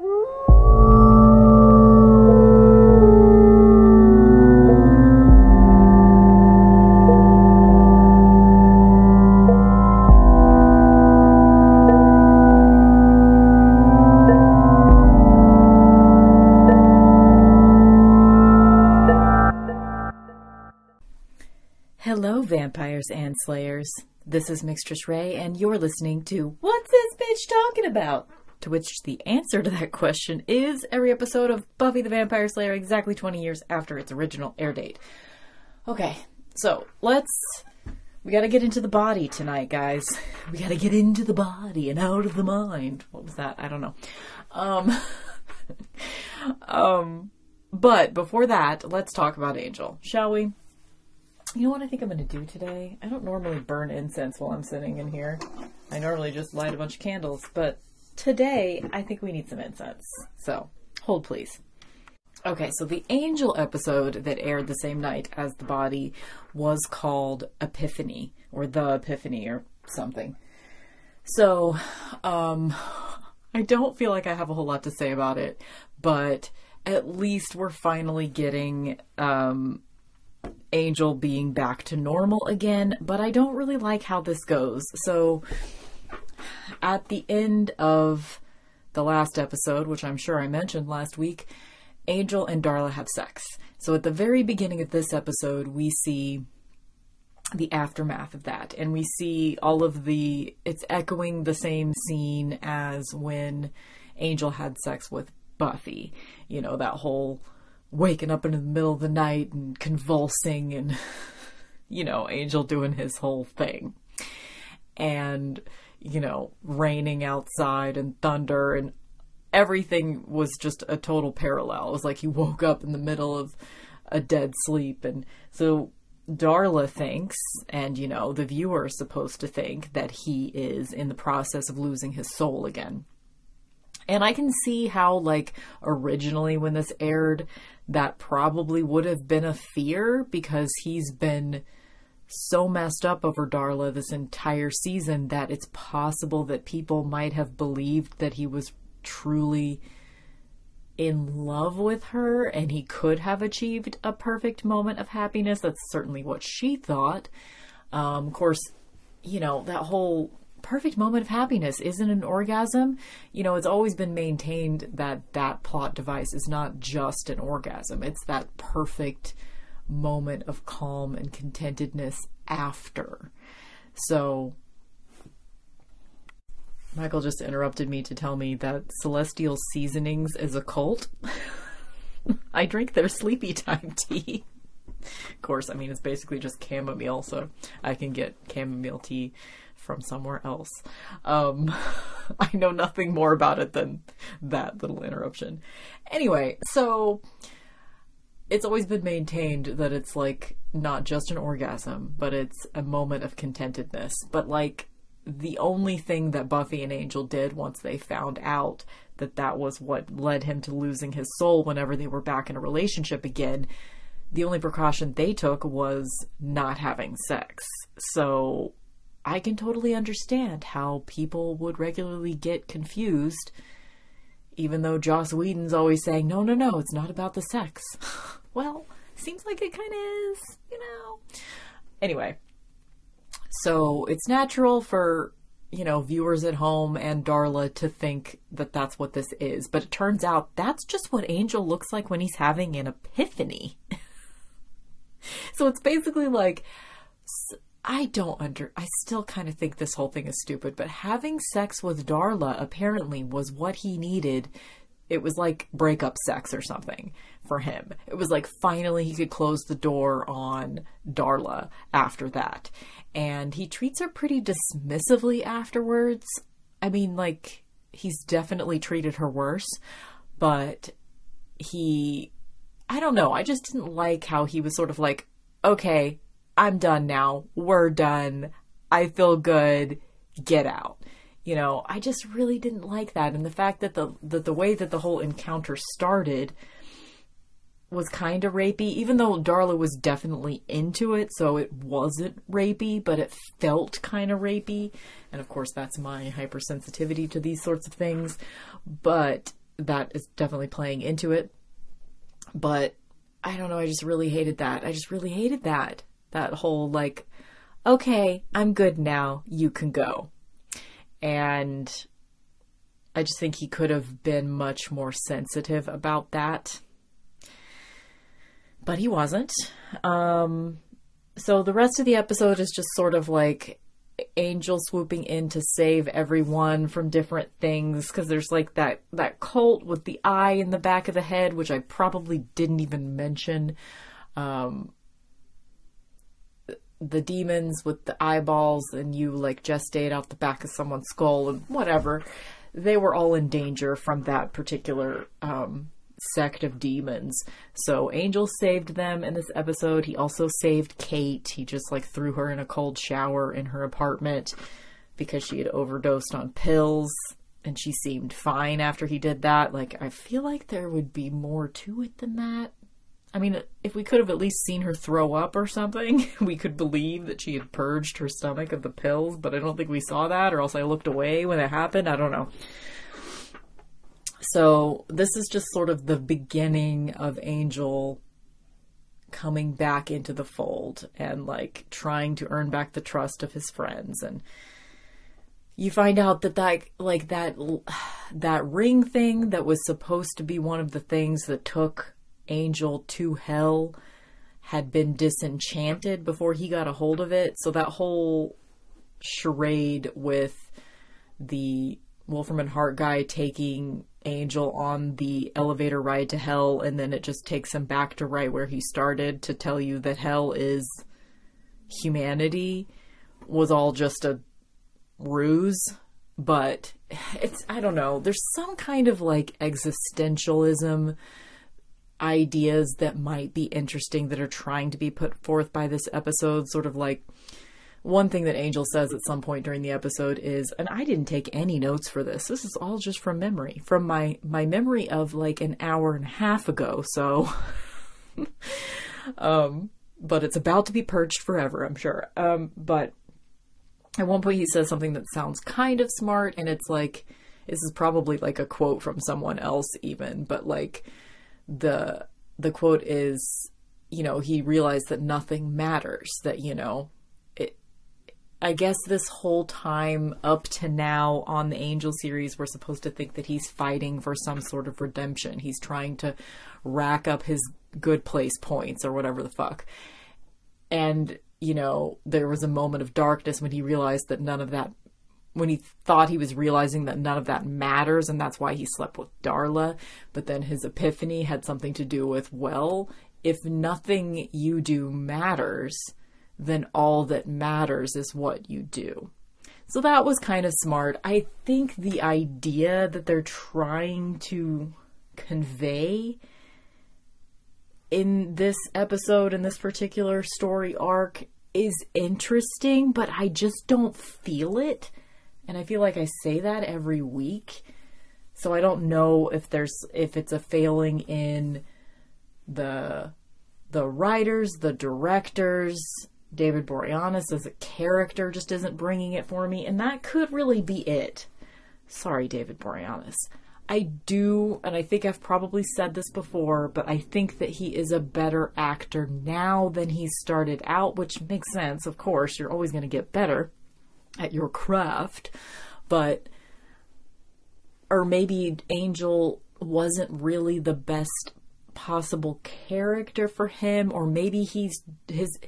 Hello, vampires and slayers. This is Mixtress Ray, and you're listening to What's This Bitch Talking About? To which the answer to that question is every episode of Buffy the Vampire Slayer exactly 20 years after its original air date. Okay, so let's. We gotta get into the body tonight, guys. We gotta get into the body and out of the mind. What was that? I don't know. Um. um. But before that, let's talk about Angel, shall we? You know what I think I'm going to do today? I don't normally burn incense while I'm sitting in here. I normally just light a bunch of candles, but today I think we need some incense. So, hold please. Okay, so the Angel episode that aired the same night as The Body was called Epiphany, or The Epiphany, or something. So, um, I don't feel like I have a whole lot to say about it, but at least we're finally getting, um, Angel being back to normal again, but I don't really like how this goes. So, at the end of the last episode, which I'm sure I mentioned last week, Angel and Darla have sex. So, at the very beginning of this episode, we see the aftermath of that, and we see all of the. It's echoing the same scene as when Angel had sex with Buffy. You know, that whole waking up in the middle of the night and convulsing and you know angel doing his whole thing and you know raining outside and thunder and everything was just a total parallel it was like he woke up in the middle of a dead sleep and so Darla thinks, and you know, the viewer is supposed to think that he is in the process of losing his soul again. And I can see how, like, originally when this aired, that probably would have been a fear because he's been so messed up over Darla this entire season that it's possible that people might have believed that he was truly in love with her and he could have achieved a perfect moment of happiness. That's certainly what she thought. Um, of course, you know, that whole perfect moment of happiness isn't an orgasm. You know, it's always been maintained that that plot device is not just an orgasm, it's that perfect moment of calm and contentedness after. So, Michael just interrupted me to tell me that Celestial Seasonings is a cult. I drink their sleepy time tea. Of course, I mean, it's basically just chamomile, so I can get chamomile tea from somewhere else. Um, I know nothing more about it than that little interruption. Anyway, so it's always been maintained that it's like not just an orgasm, but it's a moment of contentedness. But like the only thing that Buffy and Angel did once they found out that that was what led him to losing his soul whenever they were back in a relationship again, the only precaution they took was not having sex. So I can totally understand how people would regularly get confused, even though Joss Whedon's always saying, no, no, no, it's not about the sex. well, seems like it kind of is, you know. Anyway, so it's natural for, you know, viewers at home and Darla to think that that's what this is, but it turns out that's just what Angel looks like when he's having an epiphany. so it's basically like I don't under I still kind of think this whole thing is stupid, but having sex with Darla apparently was what he needed. It was like breakup sex or something for him. It was like finally he could close the door on Darla after that. And he treats her pretty dismissively afterwards. I mean, like he's definitely treated her worse, but he I don't know. I just didn't like how he was sort of like, okay, I'm done now. We're done. I feel good. Get out. You know, I just really didn't like that. And the fact that the, that the way that the whole encounter started was kind of rapey, even though Darla was definitely into it, so it wasn't rapey, but it felt kind of rapey. And of course, that's my hypersensitivity to these sorts of things. But that is definitely playing into it. But I don't know, I just really hated that. I just really hated that. That whole like, okay, I'm good now, you can go. And I just think he could have been much more sensitive about that. But he wasn't. Um, so the rest of the episode is just sort of like Angel swooping in to save everyone from different things because there's like that that cult with the eye in the back of the head, which I probably didn't even mention. Um, the demons with the eyeballs and you like gestate out the back of someone's skull and whatever. They were all in danger from that particular um, sect of demons. So Angel saved them in this episode. He also saved Kate. He just like threw her in a cold shower in her apartment because she had overdosed on pills and she seemed fine after he did that. Like I feel like there would be more to it than that. I mean, if we could have at least seen her throw up or something, we could believe that she had purged her stomach of the pills, but I don't think we saw that, or else I looked away when it happened. I don't know. So this is just sort of the beginning of Angel coming back into the fold and like trying to earn back the trust of his friends and you find out that that like that that ring thing that was supposed to be one of the things that took Angel to hell had been disenchanted before he got a hold of it so that whole charade with the Wolfram and Hart guy taking Angel on the elevator ride to hell, and then it just takes him back to right where he started to tell you that hell is humanity was all just a ruse. But it's, I don't know, there's some kind of like existentialism ideas that might be interesting that are trying to be put forth by this episode, sort of like one thing that Angel says at some point during the episode is, and I didn't take any notes for this. This is all just from memory, from my my memory of like an hour and a half ago. So, um, but it's about to be purged forever, I'm sure. Um, but at one point he says something that sounds kind of smart, and it's like this is probably like a quote from someone else, even, but like the the quote is, you know, he realized that nothing matters. That you know I guess this whole time up to now on the Angel series, we're supposed to think that he's fighting for some sort of redemption. He's trying to rack up his good place points or whatever the fuck. And, you know, there was a moment of darkness when he realized that none of that, when he thought he was realizing that none of that matters and that's why he slept with Darla. But then his epiphany had something to do with, well, if nothing you do matters, then all that matters is what you do. So that was kind of smart. I think the idea that they're trying to convey in this episode, in this particular story arc, is interesting, but I just don't feel it. And I feel like I say that every week. So I don't know if there's if it's a failing in the the writers, the directors, David Boreanaz as a character just isn't bringing it for me, and that could really be it. Sorry, David Boreanaz. I do, and I think I've probably said this before, but I think that he is a better actor now than he started out, which makes sense. Of course, you're always going to get better at your craft, but or maybe Angel wasn't really the best possible character for him, or maybe he's his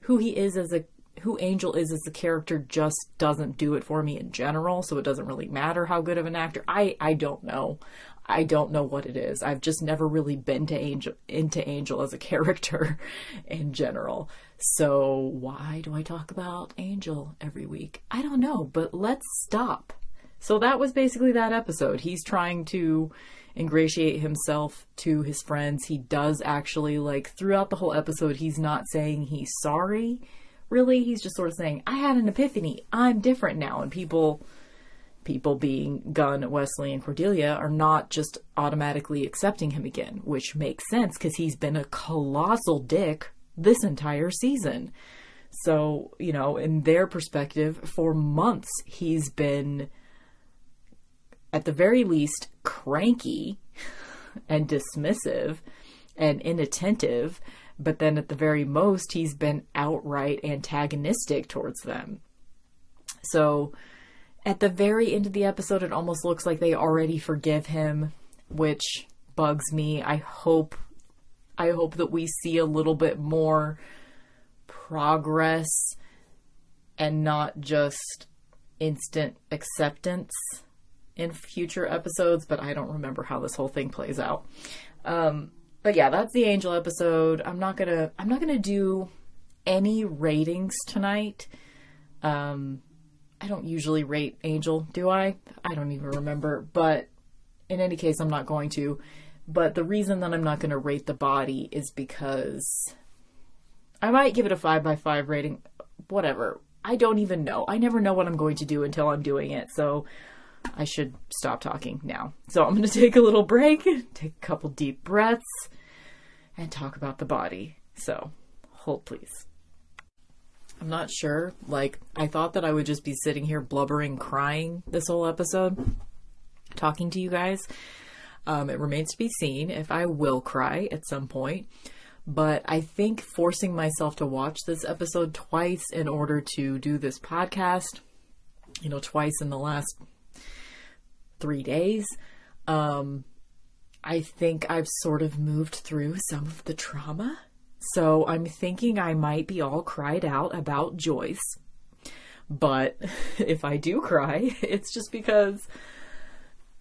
who he is as a who Angel is as a character just doesn't do it for me in general, so it doesn't really matter how good of an actor. I I don't know. I don't know what it is. I've just never really been to Angel into Angel as a character in general. So why do I talk about Angel every week? I don't know, but let's stop. So that was basically that episode. He's trying to ingratiate himself to his friends. He does actually, like, throughout the whole episode, he's not saying he's sorry. Really, he's just sort of saying, I had an epiphany. I'm different now. And people, people being Gunn, Wesley, and Cordelia are not just automatically accepting him again, which makes sense because he's been a colossal dick this entire season. So, you know, in their perspective, for months, he's been at the very least, cranky and dismissive and inattentive, but then at the very most, he's been outright antagonistic towards them. So at the very end of the episode, it almost looks like they already forgive him, which bugs me. I hope I hope that we see a little bit more progress and not just instant acceptance in future episodes, but I don't remember how this whole thing plays out. Um, but yeah, that's the Angel episode. I'm not gonna I'm not gonna do any ratings tonight. Um, I don't usually rate Angel, do I? I don't even remember. But in any case, I'm not going to. But the reason that I'm not going to rate the body is because I might give it a 5 by 5 rating. Whatever. I don't even know. I never know what I'm going to do until I'm doing it. So I should stop talking now. So I'm going to take a little break, take a couple deep breaths, and talk about the body. So hold please. I'm not sure. Like, I thought that I would just be sitting here blubbering, crying this whole episode, talking to you guys. Um, it remains to be seen if I will cry at some point. But I think forcing myself to watch this episode twice in order to do this podcast, you know, twice in the last three days, um, I think I've sort of moved through some of the trauma so I'm thinking I might be all cried out about Joyce. But if I do cry, it's just because,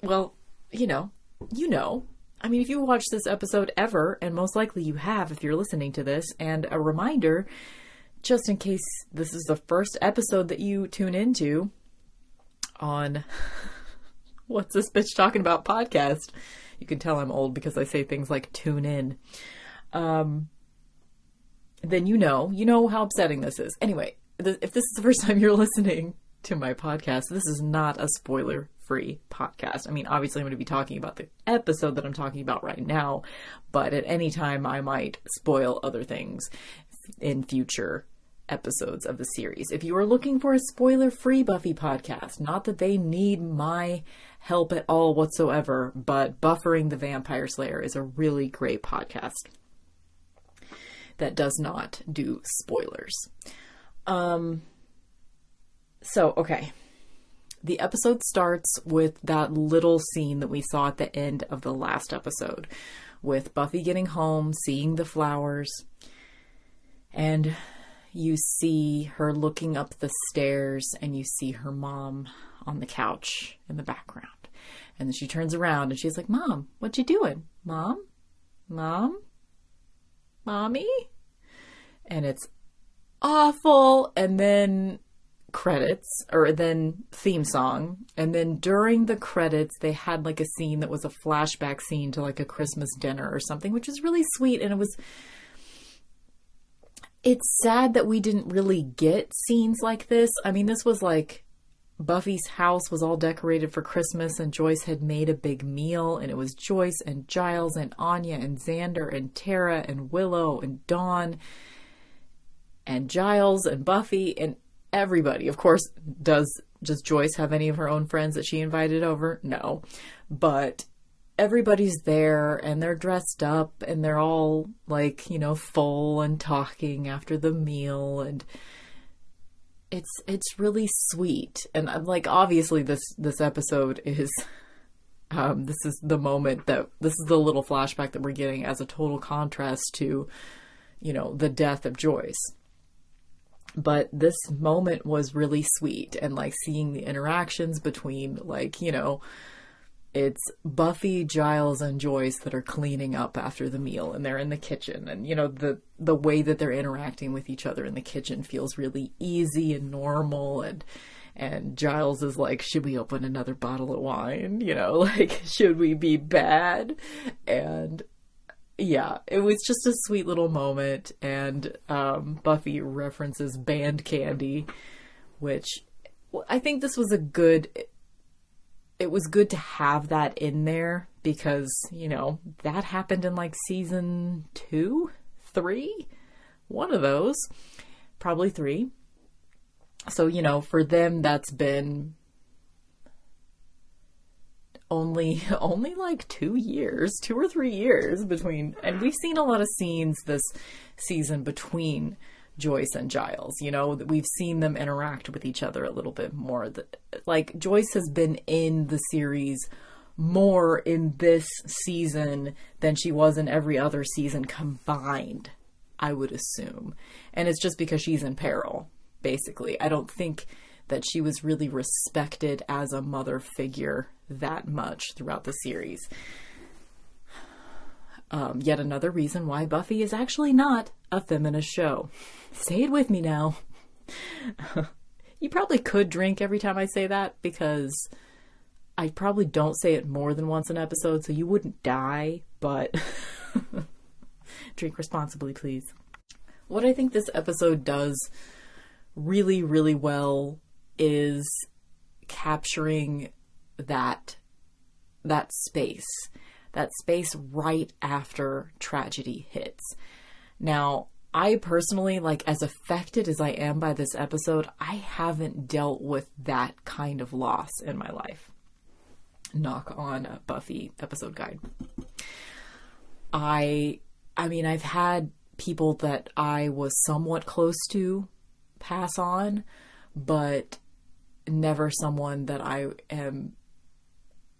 well, you know, you know. I mean, if you watch this episode ever, and most likely you have if you're listening to this, and a reminder, just in case this is the first episode that you tune into on What's This Bitch Talking About podcast. You can tell I'm old because I say things like tune in. Um, then you know, you know how upsetting this is. Anyway, th- if this is the first time you're listening to my podcast, this is not a spoiler free podcast. I mean, obviously, I'm going to be talking about the episode that I'm talking about right now, but at any time, I might spoil other things in future episodes of the series. If you are looking for a spoiler free Buffy podcast, not that they need my help at all whatsoever, but Buffering the Vampire Slayer is a really great podcast that does not do spoilers. Um, so, okay. The episode starts with that little scene that we saw at the end of the last episode with Buffy getting home, seeing the flowers, and you see her looking up the stairs and you see her mom on the couch in the background. And then she turns around and she's like, Mom, what you doing? Mom? Mom? Mommy? And it's awful. And then credits, or then theme song. And then during the credits, they had like a scene that was a flashback scene to like a Christmas dinner or something, which was really sweet. And it was. It's sad that we didn't really get scenes like this. I mean, this was like Buffy's house was all decorated for Christmas, and Joyce had made a big meal, and it was Joyce and Giles and Anya and Xander and Tara and Willow and Dawn and Giles and Buffy and everybody. Of course, does does Joyce have any of her own friends that she invited over? No, but everybody's there and they're dressed up and they're all like you know full and talking after the meal and it's it's really sweet and I'm like obviously this this episode is um this is the moment that this is the little flashback that we're getting as a total contrast to you know the death of Joyce but this moment was really sweet and like seeing the interactions between like you know it's Buffy, Giles, and Joyce that are cleaning up after the meal, and they're in the kitchen, and you know the the way that they're interacting with each other in the kitchen feels really easy and normal, and and Giles is like, should we open another bottle of wine? You know, like should we be bad? And yeah, it was just a sweet little moment, and um, Buffy references band candy, which I think this was a good it was good to have that in there because, you know, that happened in like season two, three, one of those, probably three. So, you know, for them, that's been only only like 2 years, 2 or 3 years between and we've seen a lot of scenes this season between Joyce and Giles. You know, we've seen them interact with each other a little bit more. Like Joyce has been in the series more in this season than she was in every other season combined, I would assume. And it's just because she's in peril, basically. I don't think that she was really respected as a mother figure that much throughout the series. Um, yet another reason why Buffy is actually not a feminist show. Say it with me now. you probably could drink every time I say that because I probably don't say it more than once an episode, so you wouldn't die, but drink responsibly, please. What I think this episode does really, really well is capturing that that space that space right after tragedy hits. Now, I personally, like, as affected as I am by this episode, I haven't dealt with that kind of loss in my life. Knock on a Buffy episode guide. I, I mean, I've had people that I was somewhat close to pass on, but never someone that I am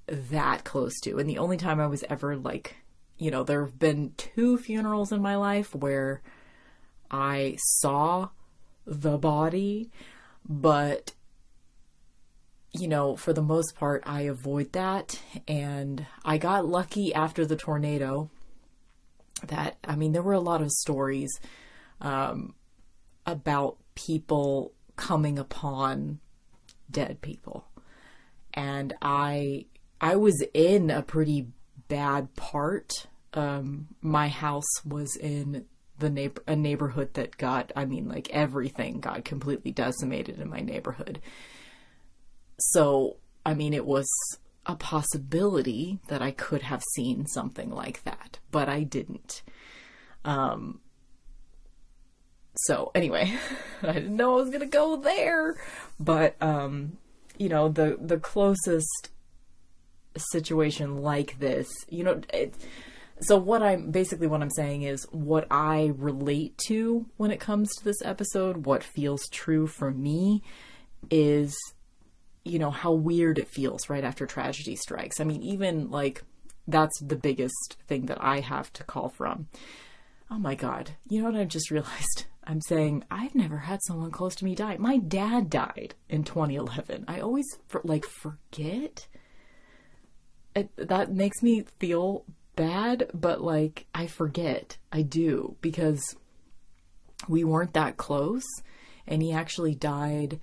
that close to. And the only time I was ever like, you know, there have been two funerals in my life where I saw the body, but you know, for the most part, I avoid that. And I got lucky after the tornado that, I mean, there were a lot of stories um, about people coming upon dead people. And I I was in a pretty bad part. Um, my house was in the neighbor a neighborhood that got I mean like everything got completely decimated in my neighborhood. So, I mean it was a possibility that I could have seen something like that, but I didn't. Um so anyway, I didn't know I was to go there, but um you know, the the closest situation like this, you know, it, so what I'm basically what I'm saying is what I relate to when it comes to this episode, what feels true for me is you know how weird it feels right after tragedy strikes. I mean, even like that's the biggest thing that I have to call from. Oh my god. You know what I just realized? I'm saying I've never had someone close to me die. My dad died in 2011. I always like forget it, that makes me feel bad, but like I forget. I do because we weren't that close and he actually died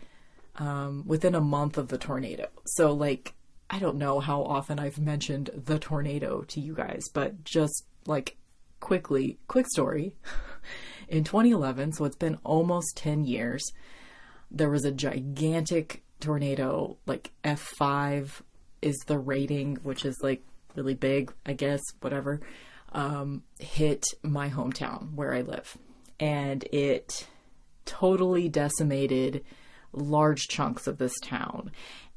um, within a month of the tornado. So, like, I don't know how often I've mentioned the tornado to you guys, but just like quickly, quick story. In 2011, so it's been almost 10 years, there was a gigantic tornado, like F5 is the rating, which is like really big, I guess, whatever, um, hit my hometown where I live. And it totally decimated large chunks of this town.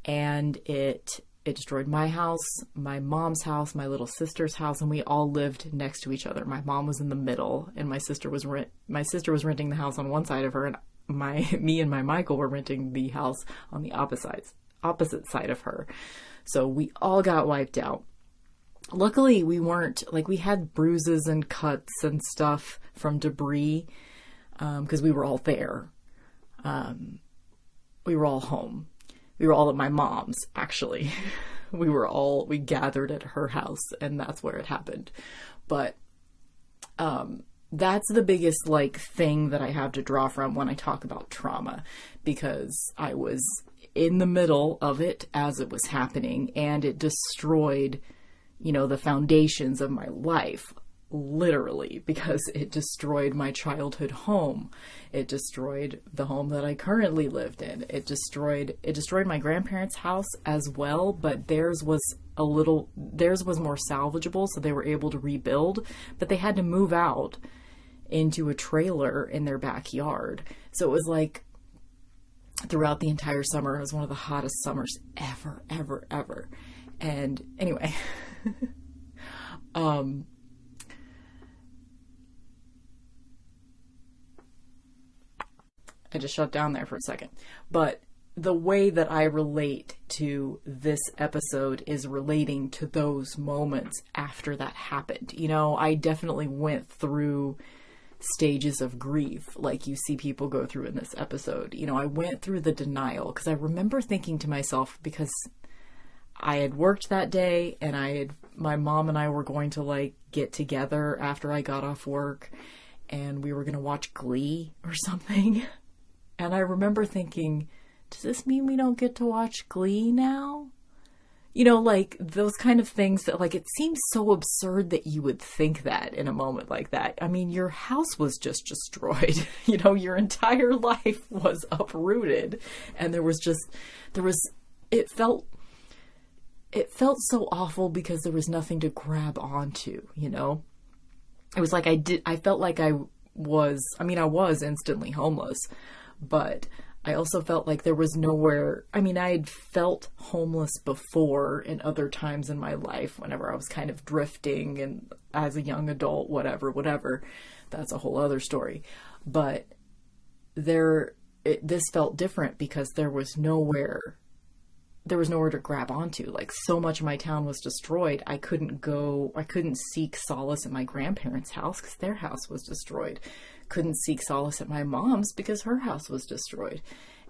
And it it destroyed my house, my mom's house, my little sister's house, and we all lived next to each other. My mom was in the middle, and my sister was rent. My sister was renting the house on one side of her, and my me and my Michael were renting the house on the opposite opposite side of her. So we all got wiped out. Luckily, we weren't like we had bruises and cuts and stuff from debris because um, we were all there. Um, we were all home. We were all at my mom's, actually. we were all, we gathered at her house, and that's where it happened. But um, that's the biggest like thing that I have to draw from when I talk about trauma because I was in the middle of it as it was happening and it destroyed you know the foundations of my life literally because it destroyed my childhood home it destroyed the home that i currently lived in it destroyed it destroyed my grandparents house as well but theirs was a little theirs was more salvageable so they were able to rebuild but they had to move out into a trailer in their backyard so it was like throughout the entire summer. It was one of the hottest summers ever, ever, ever. And anyway, um, I just shut down there for a second. But the way that I relate to this episode is relating to those moments after that happened. You know, I definitely went through stages of grief like you see people go through in this episode. You know, I went through the denial because I remember thinking to myself because I had worked that day and I had my mom and I were going to like get together after I got off work and we were going to watch Glee or something. And I remember thinking, does this mean we don't get to watch Glee now? You know, like those kind of things that, like, it seems so absurd that you would think that in a moment like that. I mean, your house was just destroyed. you know, your entire life was uprooted. And there was just, there was, it felt, it felt so awful because there was nothing to grab onto, you know? It was like I did, I felt like I was, I mean, I was instantly homeless, but I also felt like there was nowhere. I mean, I had felt homeless before in other times in my life whenever I was kind of drifting and as a young adult, whatever, whatever. That's a whole other story. But there, it, this felt different because there was nowhere. There was nowhere to grab onto. Like so much of my town was destroyed. I couldn't go. I couldn't seek solace at my grandparents' house because their house was destroyed couldn't seek solace at my mom's because her house was destroyed.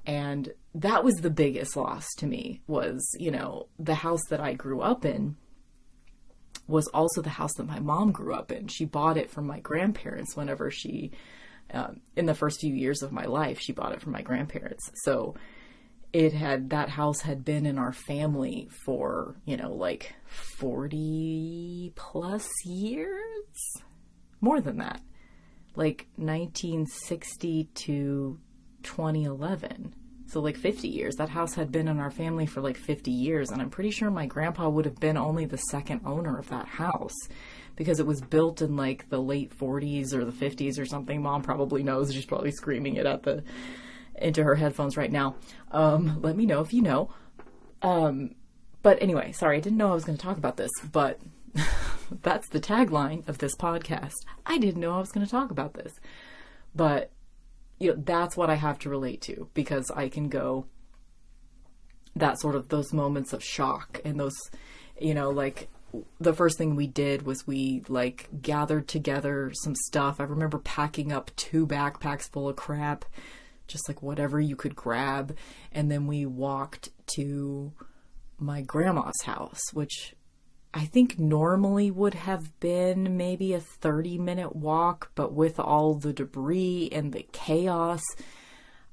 And that was the biggest loss to me was, you know, the house that I grew up in was also the house that my mom grew up in. She bought it from my grandparents whenever she, um, in the first few years of my life, she bought it from my grandparents. So it had, that house had been in our family for, you know, like 40 plus years? More than that like 1960 to 2011. So like 50 years. That house had been in our family for like 50 years and I'm pretty sure my grandpa would have been only the second owner of that house because it was built in like the late 40s or the 50s or something. Mom probably knows. She's probably screaming it at the into her headphones right now. Um, let me know if you know. Um, but anyway, sorry, I didn't know I was going to talk about this, but That's the tagline of this podcast. I didn't know I was going to talk about this. But you know, that's what I have to relate to because I can go that sort of those moments of shock and those you know like the first thing we did was we like gathered together some stuff. I remember packing up two backpacks full of crap, just like whatever you could grab, and then we walked to my grandma's house, which I think normally would have been maybe a 30 minute walk, but with all the debris and the chaos,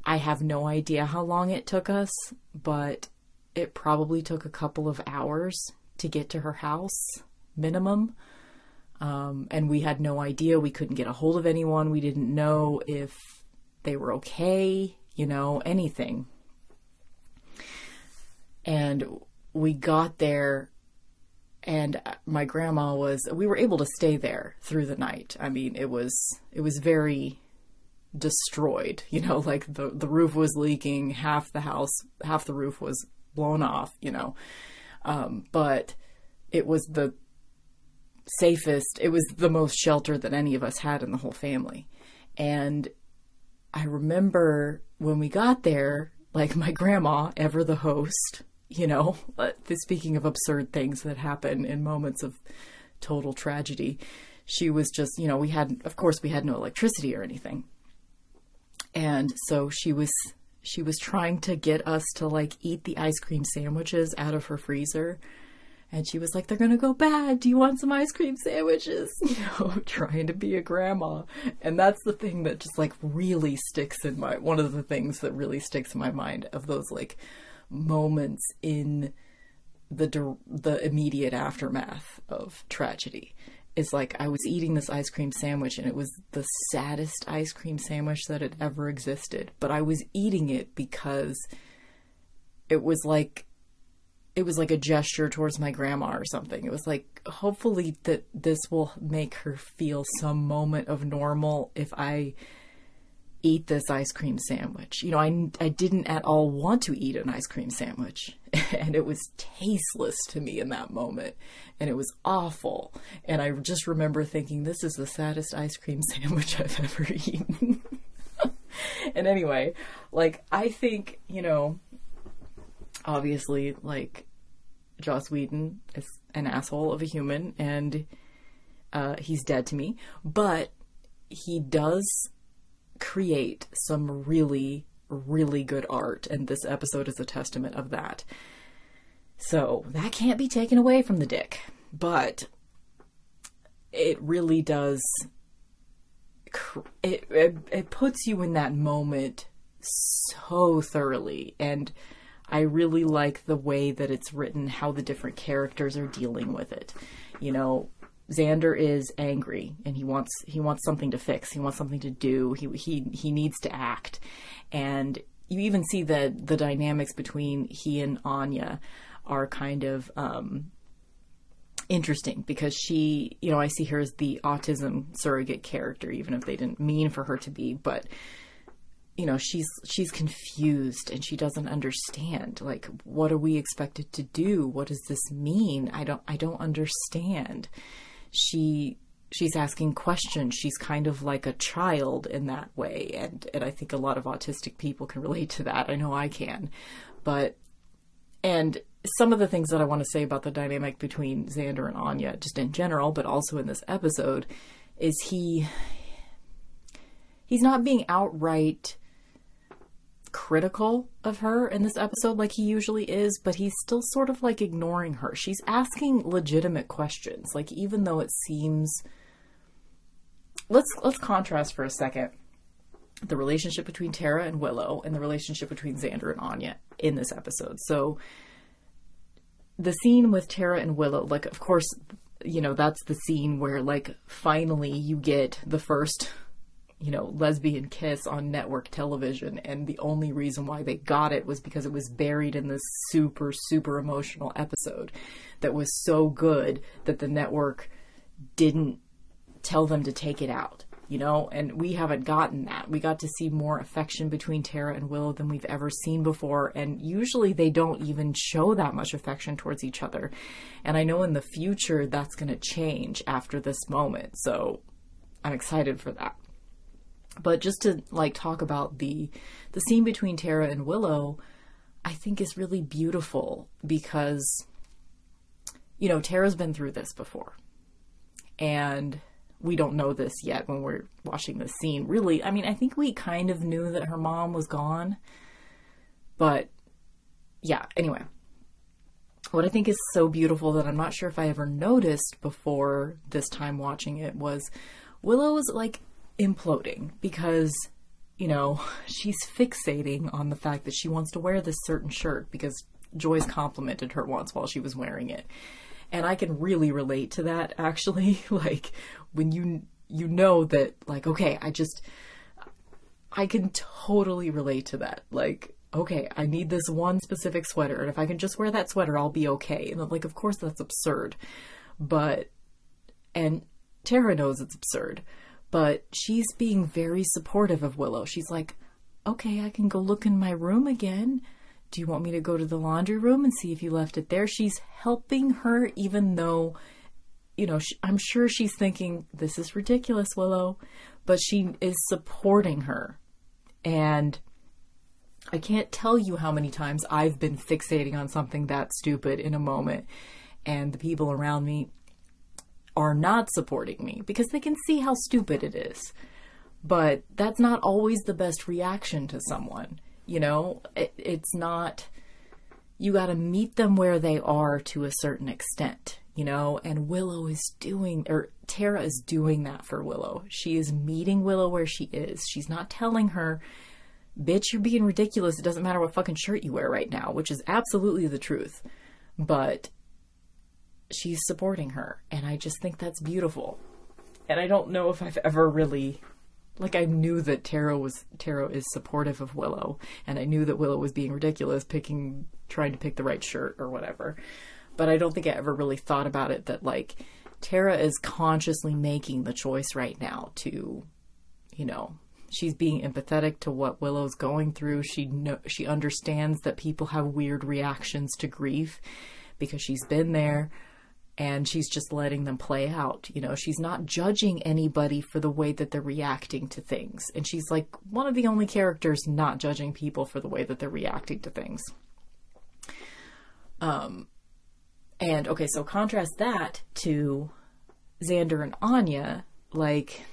I have no idea how long it took us, but it probably took a couple of hours to get to her house, minimum. Um, and we had no idea. We couldn't get a hold of anyone. We didn't know if they were okay, you know, anything. And we got there and my grandma was we were able to stay there through the night. I mean it was it was very destroyed you know like the the roof was leaking half the house half the roof was blown off you know. Um, but it was the safest it was the most shelter that any of us had in the whole family. And i remember when we got there like my grandma ever the host you know, speaking of absurd things that happen in moments of total tragedy, she was just, you know, we had, of course, we had no electricity or anything. And so she was, she was trying to get us to like eat the ice cream sandwiches out of her freezer. And she was like, they're to go bad. Do you want some ice cream sandwiches? You know, trying to be a grandma. And that's the thing that just like really sticks in my, one of the things that really sticks in my mind of those like moments in the the immediate aftermath of tragedy is like I was eating this ice cream sandwich and it was the saddest ice cream sandwich that had ever existed but I was eating it because it was like it was like a gesture towards my grandma or something it was like hopefully that this will make her feel some moment of normal if I eat this ice cream sandwich. You know, I, I didn't at all want to eat an ice cream sandwich. and it was tasteless to me in that moment and it was awful and i just remember thinking this is the saddest ice cream sandwich i've ever eaten and anyway like i think you know obviously like joss whedon is an asshole of a human and uh, he's dead to me but he does create some really really good art, and this episode is a testament of that. So that can't be taken away from the dick, but it really does. It, it, it puts you in that moment so thoroughly, and I really like the way that it's written, how the different characters are dealing with it. You know, Xander is angry and he wants he wants something to fix. He wants something to do. He he he needs to act. And you even see the the dynamics between he and Anya are kind of um, interesting because she, you know, I see her as the autism surrogate character, even if they didn't mean for her to be, but you know, she's she's confused and she doesn't understand. Like, what are we expected to do? What does this mean? I don't I don't understand she she's asking questions. She's kind of like a child in that way, and and I think a lot of autistic people can relate to that. I know I can, but and some of the things that I want to say about the dynamic between Xander and Anya, just in general, but also in this episode, is he he's not being outright critical of her in this episode like he usually is, but he's still sort of like ignoring her. She's asking legitimate questions, like even though it seems let's let's contrast for a second the relationship between Tara and Willow and the relationship between Xander and Anya in this episode. So the scene with Tara and Willow, like of course, you know, that's the scene where like finally you get the first you know, lesbian kiss on network television. And the only reason why they got it was because it was buried in this super, super emotional episode that was so good that the network didn't tell them to take it out, you know? And we haven't gotten that. We got to see more affection between Tara and Willow than we've ever seen before. And usually they don't even show that much affection towards each other. And I know in the future that's going to change after this moment. So I'm excited for that. But just to like talk about the the scene between Tara and Willow, I think is really beautiful because you know, Tara's been through this before. And we don't know this yet when we're watching this scene. Really, I mean, I think we kind of knew that her mom was gone. But yeah, anyway. What I think is so beautiful that I'm not sure if I ever noticed before this time watching it was Willow was like imploding because you know she's fixating on the fact that she wants to wear this certain shirt because Joyce complimented her once while she was wearing it. And I can really relate to that actually like when you you know that like okay, I just I can totally relate to that. Like okay, I need this one specific sweater and if I can just wear that sweater I'll be okay. And like of course that's absurd. But and Tara knows it's absurd but she's being very supportive of Willow. She's like, okay, I can go look in my room again. Do you want me to go to the laundry room and see if you left it there? She's helping her, even though, you know, she, I'm sure she's thinking, this is ridiculous, Willow, but she is supporting her. And I can't tell you how many times I've been fixating on something that stupid in a moment, and the people around me are not supporting me because they can see how stupid it is. But that's not always the best reaction to someone. You know, it, it's not, you got to meet them where they are to a certain extent, you know, and Willow is doing, or Tara is doing that for Willow. She is meeting Willow where she is. She's not telling her, bitch, you're being ridiculous. It doesn't matter what fucking shirt you wear right now, which is absolutely the truth. But she's supporting her. And I just think that's beautiful. And I don't know if I've ever really like I knew that Tara was Tara is supportive of Willow and I knew that Willow was being ridiculous picking trying to pick the right shirt or whatever. But I don't think I ever really thought about it that like Tara is consciously making the choice right now to you know, she's being empathetic to what Willow's going through. She know, she understands that people have weird reactions to grief because she's been there and she's just letting them play out. You know, she's not judging anybody for the way that they're reacting to things. And she's like one of the only characters not judging people for the way that they're reacting to things. Um and okay, so contrast that to Xander and Anya, like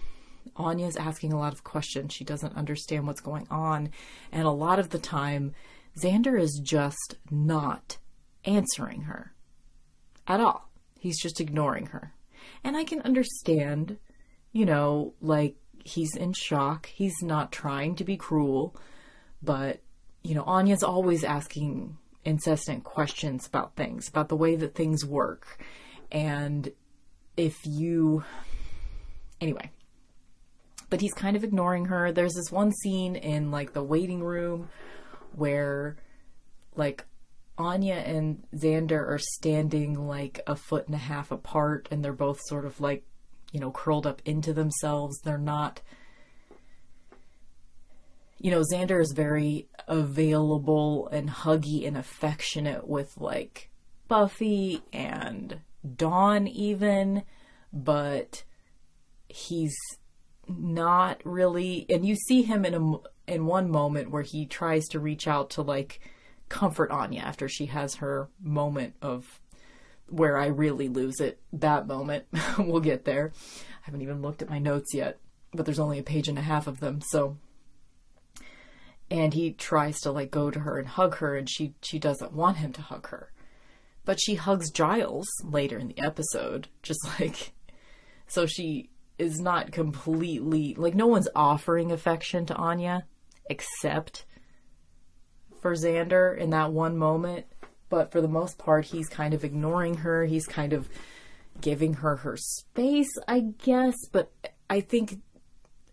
Anya's asking a lot of questions. She doesn't understand what's going on. And a lot of the time, Xander is just not answering her at all. He's just ignoring her. And I can understand, you know, like he's in shock. He's not trying to be cruel, but, you know, Anya's always asking incessant questions about things, about the way that things work. And if you. Anyway, but he's kind of ignoring her. There's this one scene in like the waiting room where like Anya and Xander are standing like a foot and a half apart and they're both sort of like, you know, curled up into themselves. They're not you know, Xander is very available and huggy and affectionate with like Buffy and Dawn even, but he's not really and you see him in a in one moment where he tries to reach out to like comfort Anya after she has her moment of where I really lose it. That moment. we'll get there. I haven't even looked at my notes yet, but there's only a page and a half of them, so and he tries to like go to her and hug her and she she doesn't want him to hug her. But she hugs Giles later in the episode, just like so she is not completely like no one's offering affection to Anya except for Xander in that one moment, but for the most part, he's kind of ignoring her. He's kind of giving her her space, I guess. But I think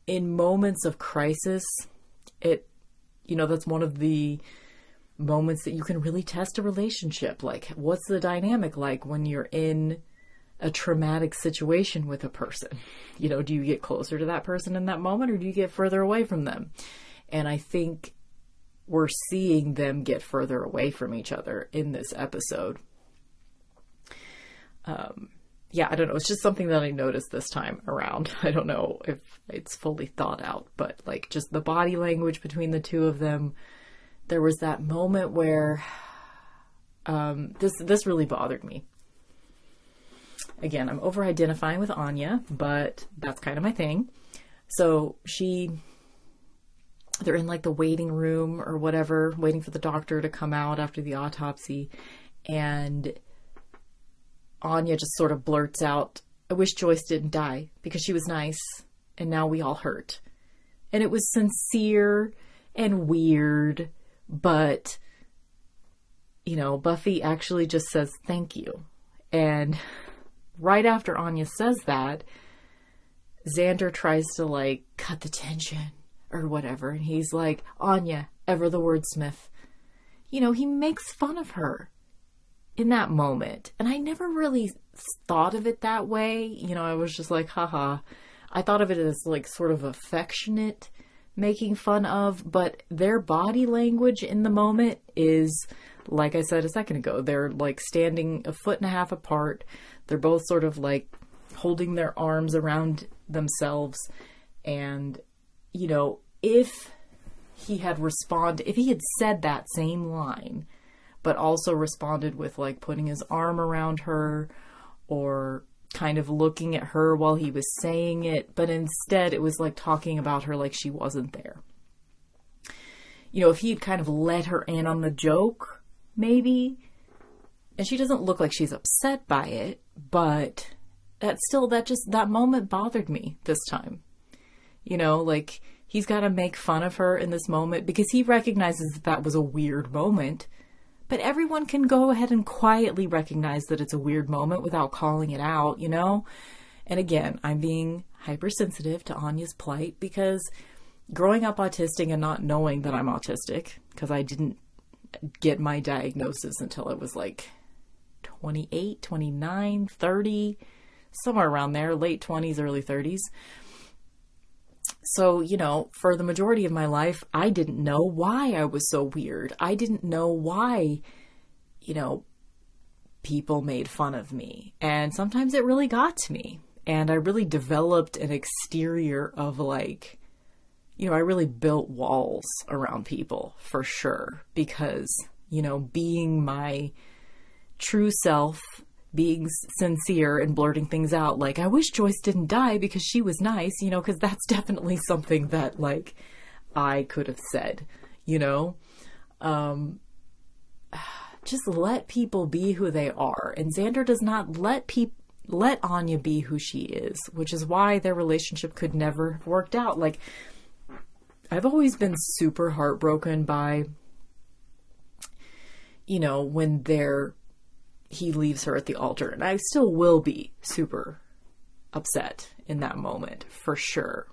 in moments of crisis, it, you know, that's one of the moments that you can really test a relationship. Like, what's the dynamic like when you're in a traumatic situation with a person? You know, do you get closer to that person in that moment or do you get further away from them? And I think we're seeing them get further away from each other in this episode. Um, yeah, I don't know. It's just something that I noticed this time around. I don't know if it's fully thought out, but like just the body language between the two of them. There was that moment where um, this this really bothered me. Again, I'm over identifying with Anya, but that's kind of my thing. So she they're in like the waiting room or whatever, waiting for the doctor to come out after the autopsy. And Anya just sort of blurts out, I wish Joyce didn't die because she was nice and now we all hurt. And it was sincere and weird, but, you know, Buffy actually just says thank you. And right after Anya says that, Xander tries to like cut the tension or whatever. And he's like, Anya, ever the wordsmith. You know, he makes fun of her in that moment. And I never really thought of it that way. You know, I was just like, haha. I thought of it as like sort of affectionate making fun of, but their body language in the moment is, like I said a second ago, they're like standing a foot and a half apart. They're both sort of like holding their arms around themselves and you know, if he had responded, if he had said that same line, but also responded with like putting his arm around her or kind of looking at her while he was saying it, but instead it was like talking about her like she wasn't there. You know, if he had kind of let her in on the joke, maybe, and she doesn't look like she's upset by it, but that still, that just, that moment bothered me this time. You know, like he's got to make fun of her in this moment because he recognizes that that was a weird moment. But everyone can go ahead and quietly recognize that it's a weird moment without calling it out, you know? And again, I'm being hypersensitive to Anya's plight because growing up autistic and not knowing that I'm autistic, because I didn't get my diagnosis until I was like 28, 29, 30, somewhere around there, late 20s, early 30s so, you know, for the majority of my life, I didn't know why I was so weird. I didn't know why, you know, people made fun of me. And sometimes it really got to me. And I really developed an exterior of like, you know, I really built walls around people for sure because, you know, being my true self, being sincere and blurting things out, like, I wish Joyce didn't die because she was nice, you know, because that's definitely something that, like, I could have said, you know? Um, just let people be who they are. And Xander does not let people let Anya be who she is, which is why their relationship could never have worked out. Like I've always been super heartbroken by you know, when they're he leaves her at the altar. And I still will be super upset in that moment, for sure.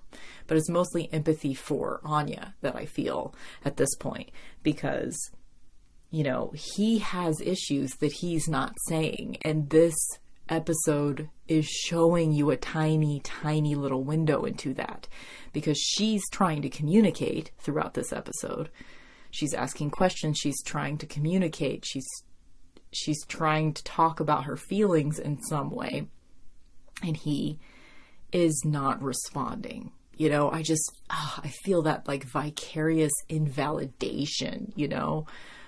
But it's mostly empathy for Anya that I feel at this point because you know, he has issues that he's not saying. And this episode is showing you a tiny, tiny little window into that because she's trying to communicate throughout this episode. She's asking questions, she's trying to communicate, she's she's trying to talk about her feelings in some way and he is not responding. You know, I just oh, I feel that like vicarious invalidation, you know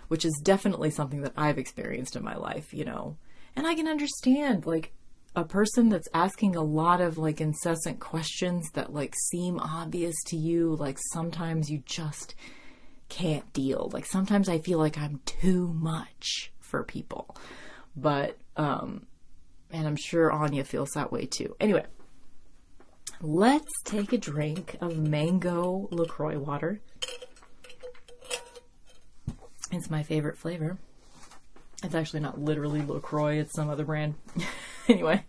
which is definitely something that I've experienced in my life, you know. And I can understand like a person that's asking a lot of like incessant questions that like seem obvious to you, like sometimes you just can't deal. Like sometimes I feel like I'm too much for people. But um and I'm sure Anya feels that way too. Anyway, let's take a drink of mango LaCroix water. It's my favorite flavor. It's actually not literally LaCroix, it's some other brand. anyway,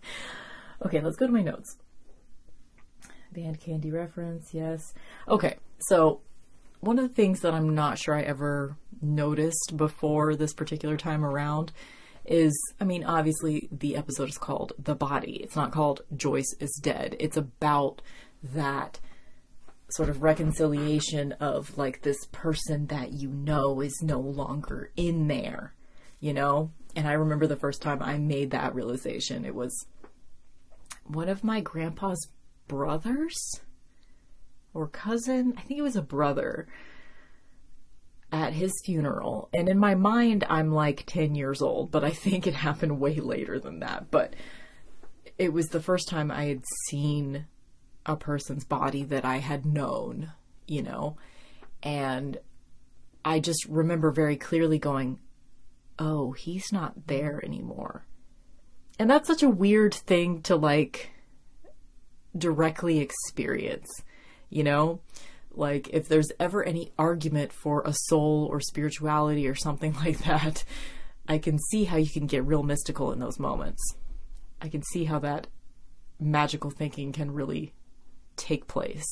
okay, let's go to my notes. Band candy reference, yes. Okay, so one of the things that I'm not sure I ever noticed before this particular time around is I mean, obviously, the episode is called The Body. It's not called Joyce is Dead. It's about that sort of reconciliation of like this person that you know is no longer in there, you know? And I remember the first time I made that realization, it was one of my grandpa's brothers or cousin, I think it was a brother at his funeral. And in my mind, I'm like 10 years old, but I think it happened way later than that. But it was the first time I had seen a person's body that I had known, you know, and I just remember very clearly going, oh, he's not there anymore. And that's such a weird thing to like directly experience, you know? Like, if there's ever any argument for a soul or spirituality or something like that, I can see how you can get real mystical in those moments. I can see how that magical thinking can really take place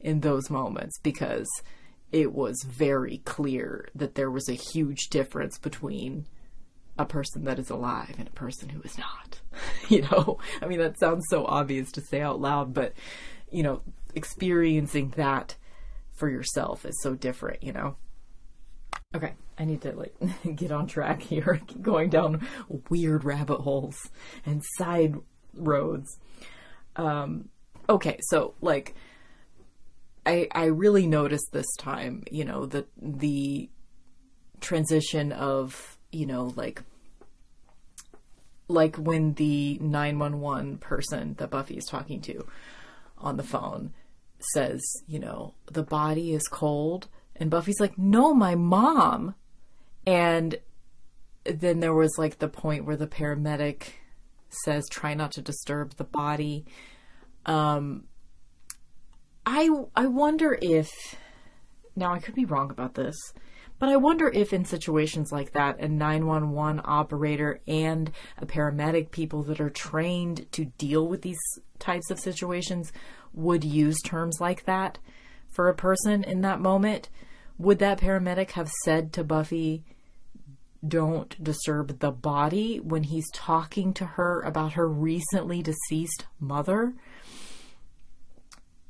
in those moments because it was very clear that there was a huge difference between a person that is alive and a person who is not. you know, I mean, that sounds so obvious to say out loud, but, you know, experiencing that for yourself is so different, you know? Okay, I need to like get on track here, going down weird rabbit holes and side roads. Um, okay, so like I I really noticed this time, you know, the the transition of, you know, like like when the 911 person that Buffy is talking to on the phone says, you know, the body is cold and Buffy's like, "No, my mom." And then there was like the point where the paramedic says try not to disturb the body um, I I wonder if now I could be wrong about this, but I wonder if in situations like that, a 911 operator and a paramedic, people that are trained to deal with these types of situations, would use terms like that for a person in that moment. Would that paramedic have said to Buffy, don't disturb the body when he's talking to her about her recently deceased mother?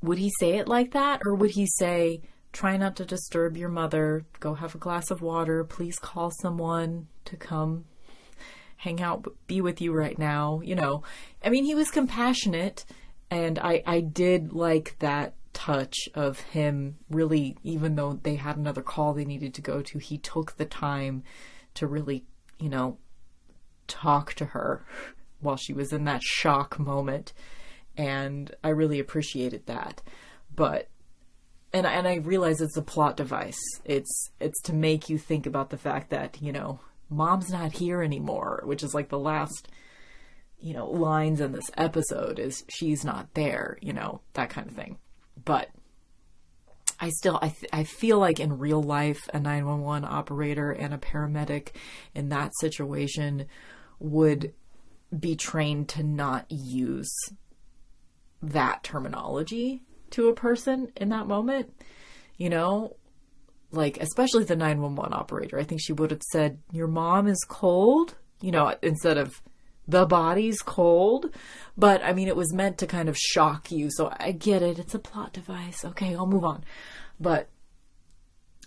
would he say it like that? Or would he say, try not to disturb your mother, go have a glass of water, please call someone to come hang out, be with you right now? You know, I mean, he was compassionate, and I, I did like that touch of him really, even though they had another call they needed to go to, he took the time to really, you know, talk to her while she was in that shock moment. And I really appreciated that. But and and I realize it's a plot device. It's it's to make you think about the fact that, you know, mom's not here anymore, which is like the last you know, lines in this episode is she's not there, you know, that kind of thing. But I still I th- I feel like in real life a 911 operator and a paramedic in that situation would be trained to not use that terminology to a person in that moment. You know, like especially the 911 operator. I think she would have said your mom is cold, you know, instead of the body's cold. But I mean, it was meant to kind of shock you. So I get it. It's a plot device. Okay, I'll move on. But,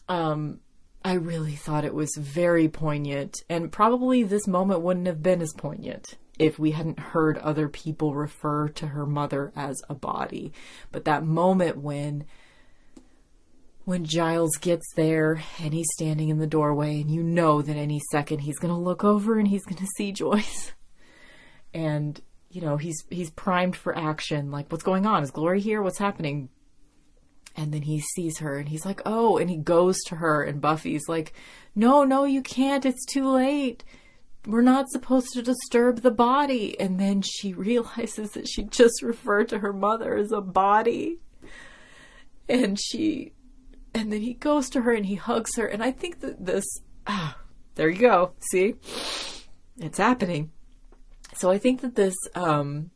um, I really thought it was very poignant. And probably this moment wouldn't have been as poignant if we hadn't heard other people refer to her mother as a body. But that moment when when Giles gets there and he's standing in the doorway and you know that any second he's going to look over and he's going to see Joyce and you know he's he's primed for action. Like what's going on? Is glory here? What's happening? And then he sees her and he's like oh and he goes to her and buffy's like no no you can't. It's too late. We're not supposed to disturb the body. And then she realizes that she just referred to her mother as a body. And she and then he goes to her and he hugs her. And i think that this ah, there you go. See? It's happening so I think that this, um,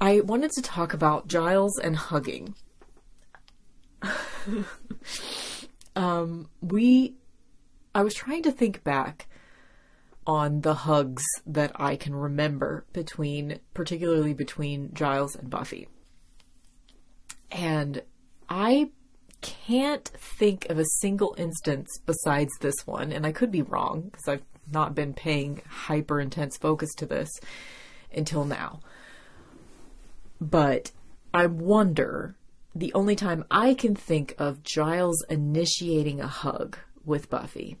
I wanted to talk about Giles and hugging. um, we, I was trying to think back on the hugs that I can remember between, particularly between Giles and Buffy. And I can't think of a single instance besides this one, and I could be wrong because I've not been paying hyper intense focus to this until now. But I wonder the only time I can think of Giles initiating a hug with Buffy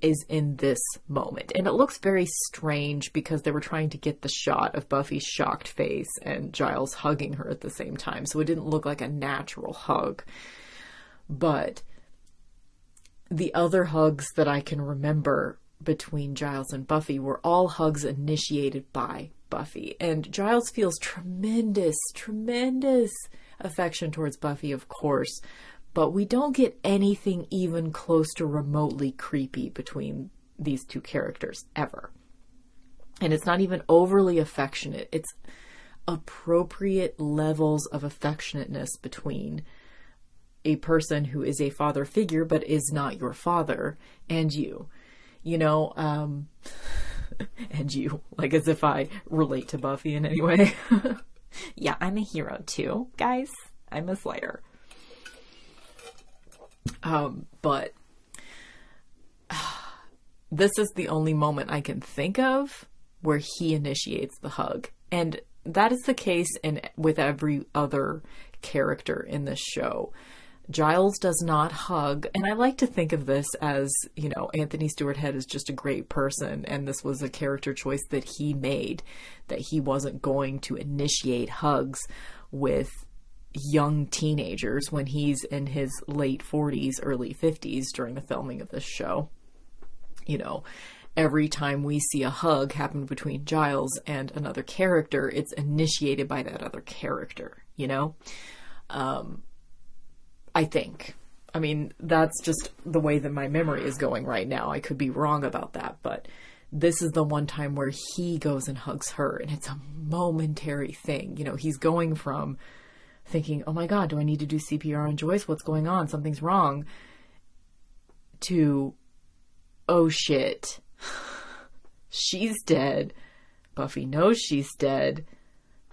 is in this moment. And it looks very strange because they were trying to get the shot of Buffy's shocked face and Giles hugging her at the same time. So it didn't look like a natural hug. But the other hugs that I can remember between Giles and Buffy were all hugs initiated by Buffy. And Giles feels tremendous, tremendous affection towards Buffy, of course, but we don't get anything even close to remotely creepy between these two characters ever. And it's not even overly affectionate, it's appropriate levels of affectionateness between a person who is a father figure but is not your father and you you know, um, and you, like as if I relate to Buffy in any way. yeah, I'm a hero too, guys. I'm a slayer. Um, but this is the only moment I can think of where he initiates the hug. And that is the case in with every other character in this show. Giles does not hug. And I like to think of this as, you know, Anthony Stewart Head is just a great person. And this was a character choice that he made, that he wasn't going to initiate hugs with young teenagers when he's in his late 40s, early 50s during the filming of this show. You know, every time we see a hug happen between Giles and another character, it's initiated by that other character, you know? Um, I think. I mean, that's just the way that my memory is going right now. I could be wrong about that, but this is the one time where he goes and hugs her, and it's a momentary thing. You know, he's going from thinking, oh my God, do I need to do CPR on Joyce? What's going on? Something's wrong. To, oh shit, she's dead. Buffy knows she's dead.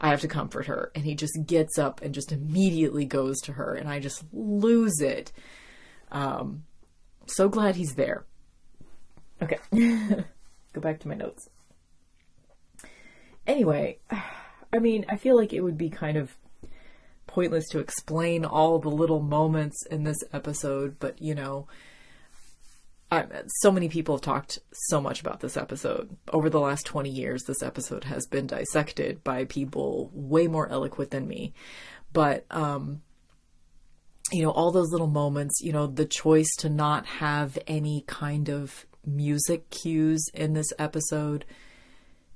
I have to comfort her. And he just gets up and just immediately goes to her, and I just lose it. Um, so glad he's there. Okay, go back to my notes. Anyway, I mean, I feel like it would be kind of pointless to explain all the little moments in this episode, but you know, I, so many people have talked so much about this episode. Over the last 20 years, this episode has been dissected by people way more eloquent than me. But, um, you know, all those little moments, you know, the choice to not have any kind of music cues in this episode.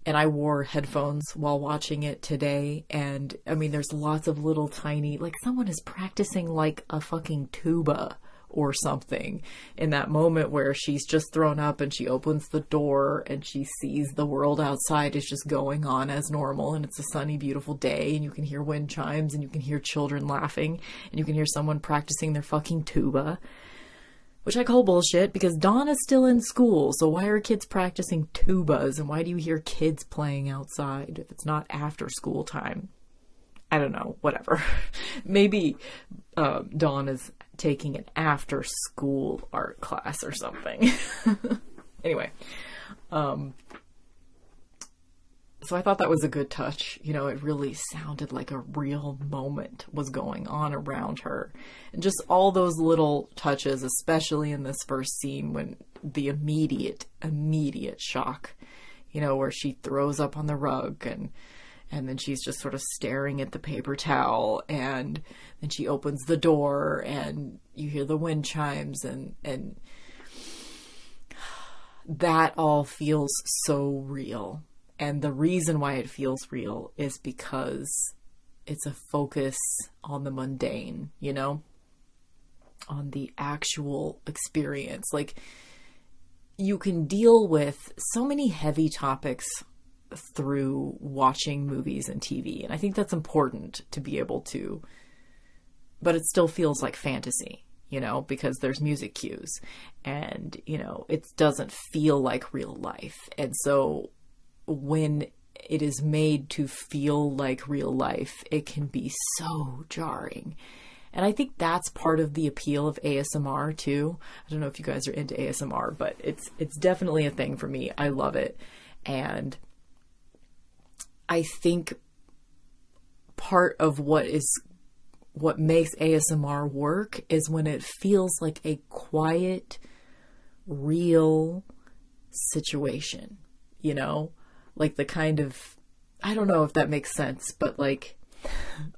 And I wore headphones while watching it today. And I mean, there's lots of little tiny, like someone is practicing like a fucking tuba or something in that moment where she's just thrown up and she opens the door and she sees the world outside is just going on as normal and it's a sunny beautiful day and you can hear wind chimes and you can hear children laughing and you can hear someone practicing their fucking tuba which I call bullshit because Dawn is still in school. So why are kids practicing tubas and why do you hear kids playing outside if it's not after school time? I don't know, whatever. Maybe uh, Dawn is taking an after school art class or something. anyway, um, so I thought that was a good touch. You know, it really sounded like a real moment was going on around her. And just all those little touches, especially in this first scene when the immediate, immediate shock, you know, where she throws up on the rug and and then she's just sort of staring at the paper towel and then she opens the door and you hear the wind chimes and and that all feels so real. And the reason why it feels real is because it's a focus on the mundane you know? On the actual experience. Like you can deal with so many heavy topics through watching movies and TV. And I think that's important to be able to, but it still feels like fantasy, you know, because there's music cues and, you know, it doesn't feel like real life. And so when it is made to feel like real life, it can be so jarring. And I think that's part of the appeal of ASMR too. I don't know if you guys are into ASMR, but it's it's definitely a thing for me. I love it. And I think part of what is what makes ASMR work is when it feels like a quiet, real situation, you know? Like the kind of, I don't know if that makes sense, but like,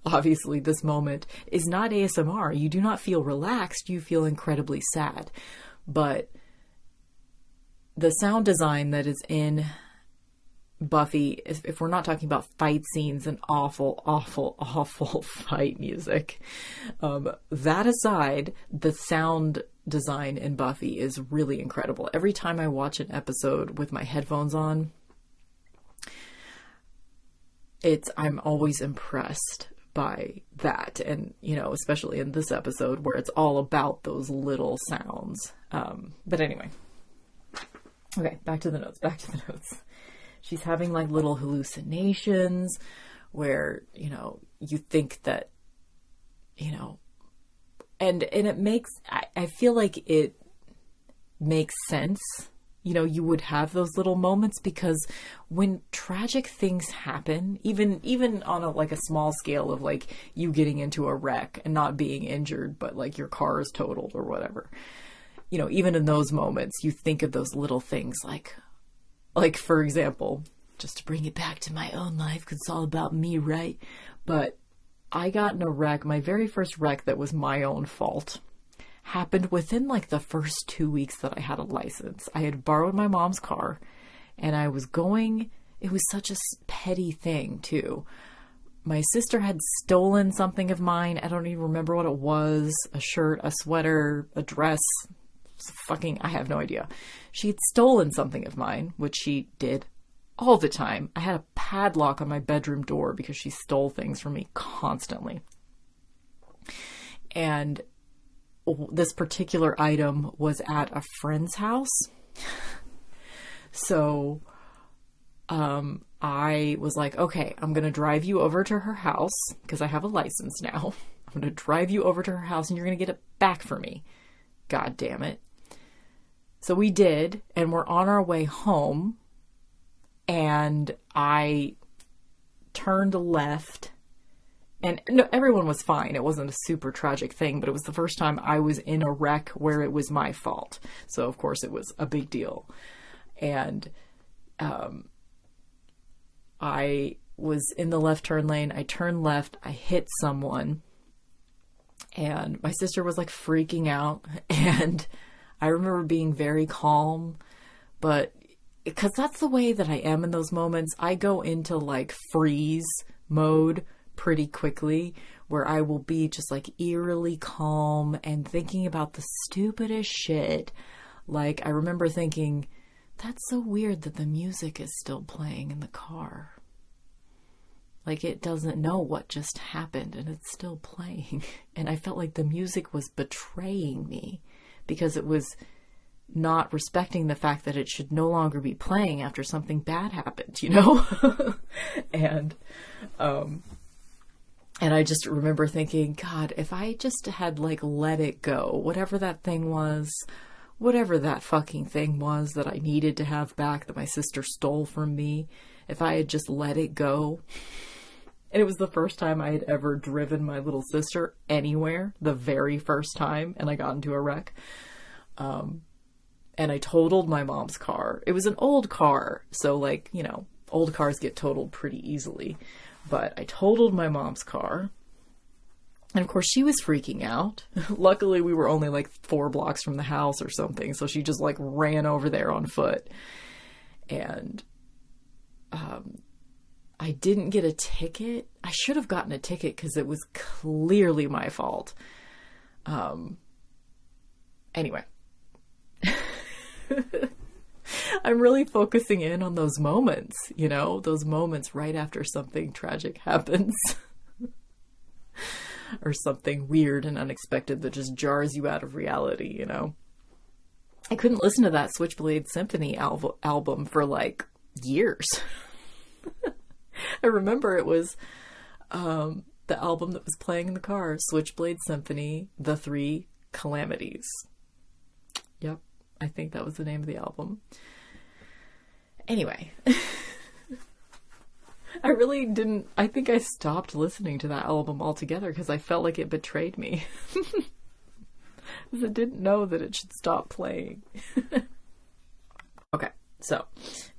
obviously, this moment is not ASMR. You do not feel relaxed, you feel incredibly sad. But the sound design that is in Buffy, if, if, we're not talking about fight scenes and awful, awful, awful fight music, um, that aside, the sound design in Buffy is really incredible. Every time I watch an episode with my headphones on, it's I'm always impressed by that, and you know, especially in this episode where it's all about those little sounds. Um, but anyway, okay, back to the notes. Back to the notes she's having like little hallucinations where, you know, you think that, you know, and, and it makes, I, I feel like it makes sense. You know, you would have those little moments because when tragic things happen, even, even on a, like a small scale of like you getting into a wreck and not being injured, but like your car is totaled or whatever, you know, even in those moments, you think of those little things like, like, for example, just to bring it back to my own life, because it's all about me, right? But I got in a wreck, my very first wreck that was my own fault happened within like the first two weeks that I had a license. I had borrowed my mom's car and I was going, it was such a petty thing too. My sister had stolen something of mine. I don't even remember what it was a shirt, a sweater, a dress, fucking, I have no idea. She had stolen something of mine, which she did all the time. I had a padlock on my bedroom door because she stole things from me constantly. And this particular item was at a friend's house. so um, I was like, okay, I'm going to drive you over to her house because I have a license now. I'm going to drive you over to her house and you're going to get it back for me. God damn it. So we did, and we're on our way home. And I turned left and no, everyone was fine. It wasn't a super tragic thing, but it was the first time I was in a wreck where it was my fault. So of course it was a big deal. And um, I was in the left turn lane. I turned left. I hit someone, and my sister was like freaking out. And I remember being very calm, but because that's the way that I am in those moments, I go into like freeze mode pretty quickly where I will be just like eerily calm and thinking about the stupidest shit. Like, I remember thinking, that's so weird that the music is still playing in the car. Like, it doesn't know what just happened and it's still playing. And I felt like the music was betraying me because it was not respecting the fact that it should no longer be playing after something bad happened, you know? and, um, and I just remember thinking, God, if I just had like let it go, whatever that thing was, whatever that fucking thing was that I needed to have back that my sister stole from me, if I had just let it go. And it was the first time I had ever driven my little sister anywhere, the very first time, and I got into a wreck. Um, and I totaled my mom's car. It was an old car, so like, you know, old cars get totaled pretty easily but I totaled my mom's car. And of course, she was freaking out. Luckily, we were only like four blocks from the house or something, so she just like ran over there on foot. And um, I didn't get a ticket. I should have gotten a ticket because it was clearly my fault. Um, anyway. I'm really focusing in on those moments, you know, those moments right after something tragic happens. or something weird and unexpected that just jars you out of reality, you know. I couldn't listen to that Switchblade Symphony al- album for like years. I remember it was um, the album that was playing in the car Switchblade Symphony, The Three Calamities. Yep, I think that was the name of the album. Anyway. I really didn't. I think I stopped listening to that album altogether because I felt like it betrayed me. It didn't know that it should stop playing. okay, so,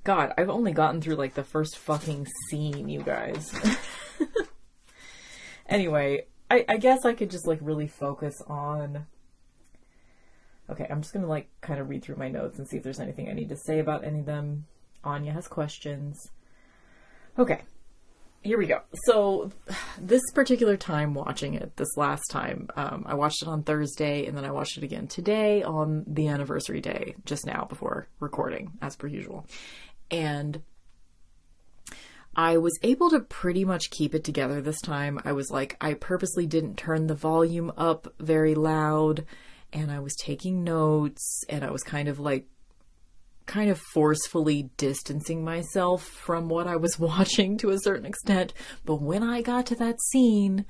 God, I've only gotten through like the first fucking scene, you guys. anyway, I, I guess I could just like really focus on Okay, I'm just gonna like kind of read through my notes and see if there's anything I need to say about any of them. Anya has questions. Okay, here we go. So, this particular time watching it, this last time, um, I watched it on Thursday and then I watched it again today on the anniversary day, just now before recording, as per usual. And I was able to pretty much keep it together this time. I was like, I purposely didn't turn the volume up very loud and I was taking notes and I was kind of like kind of forcefully distancing myself from what I was watching to a certain extent. But when I got to that scene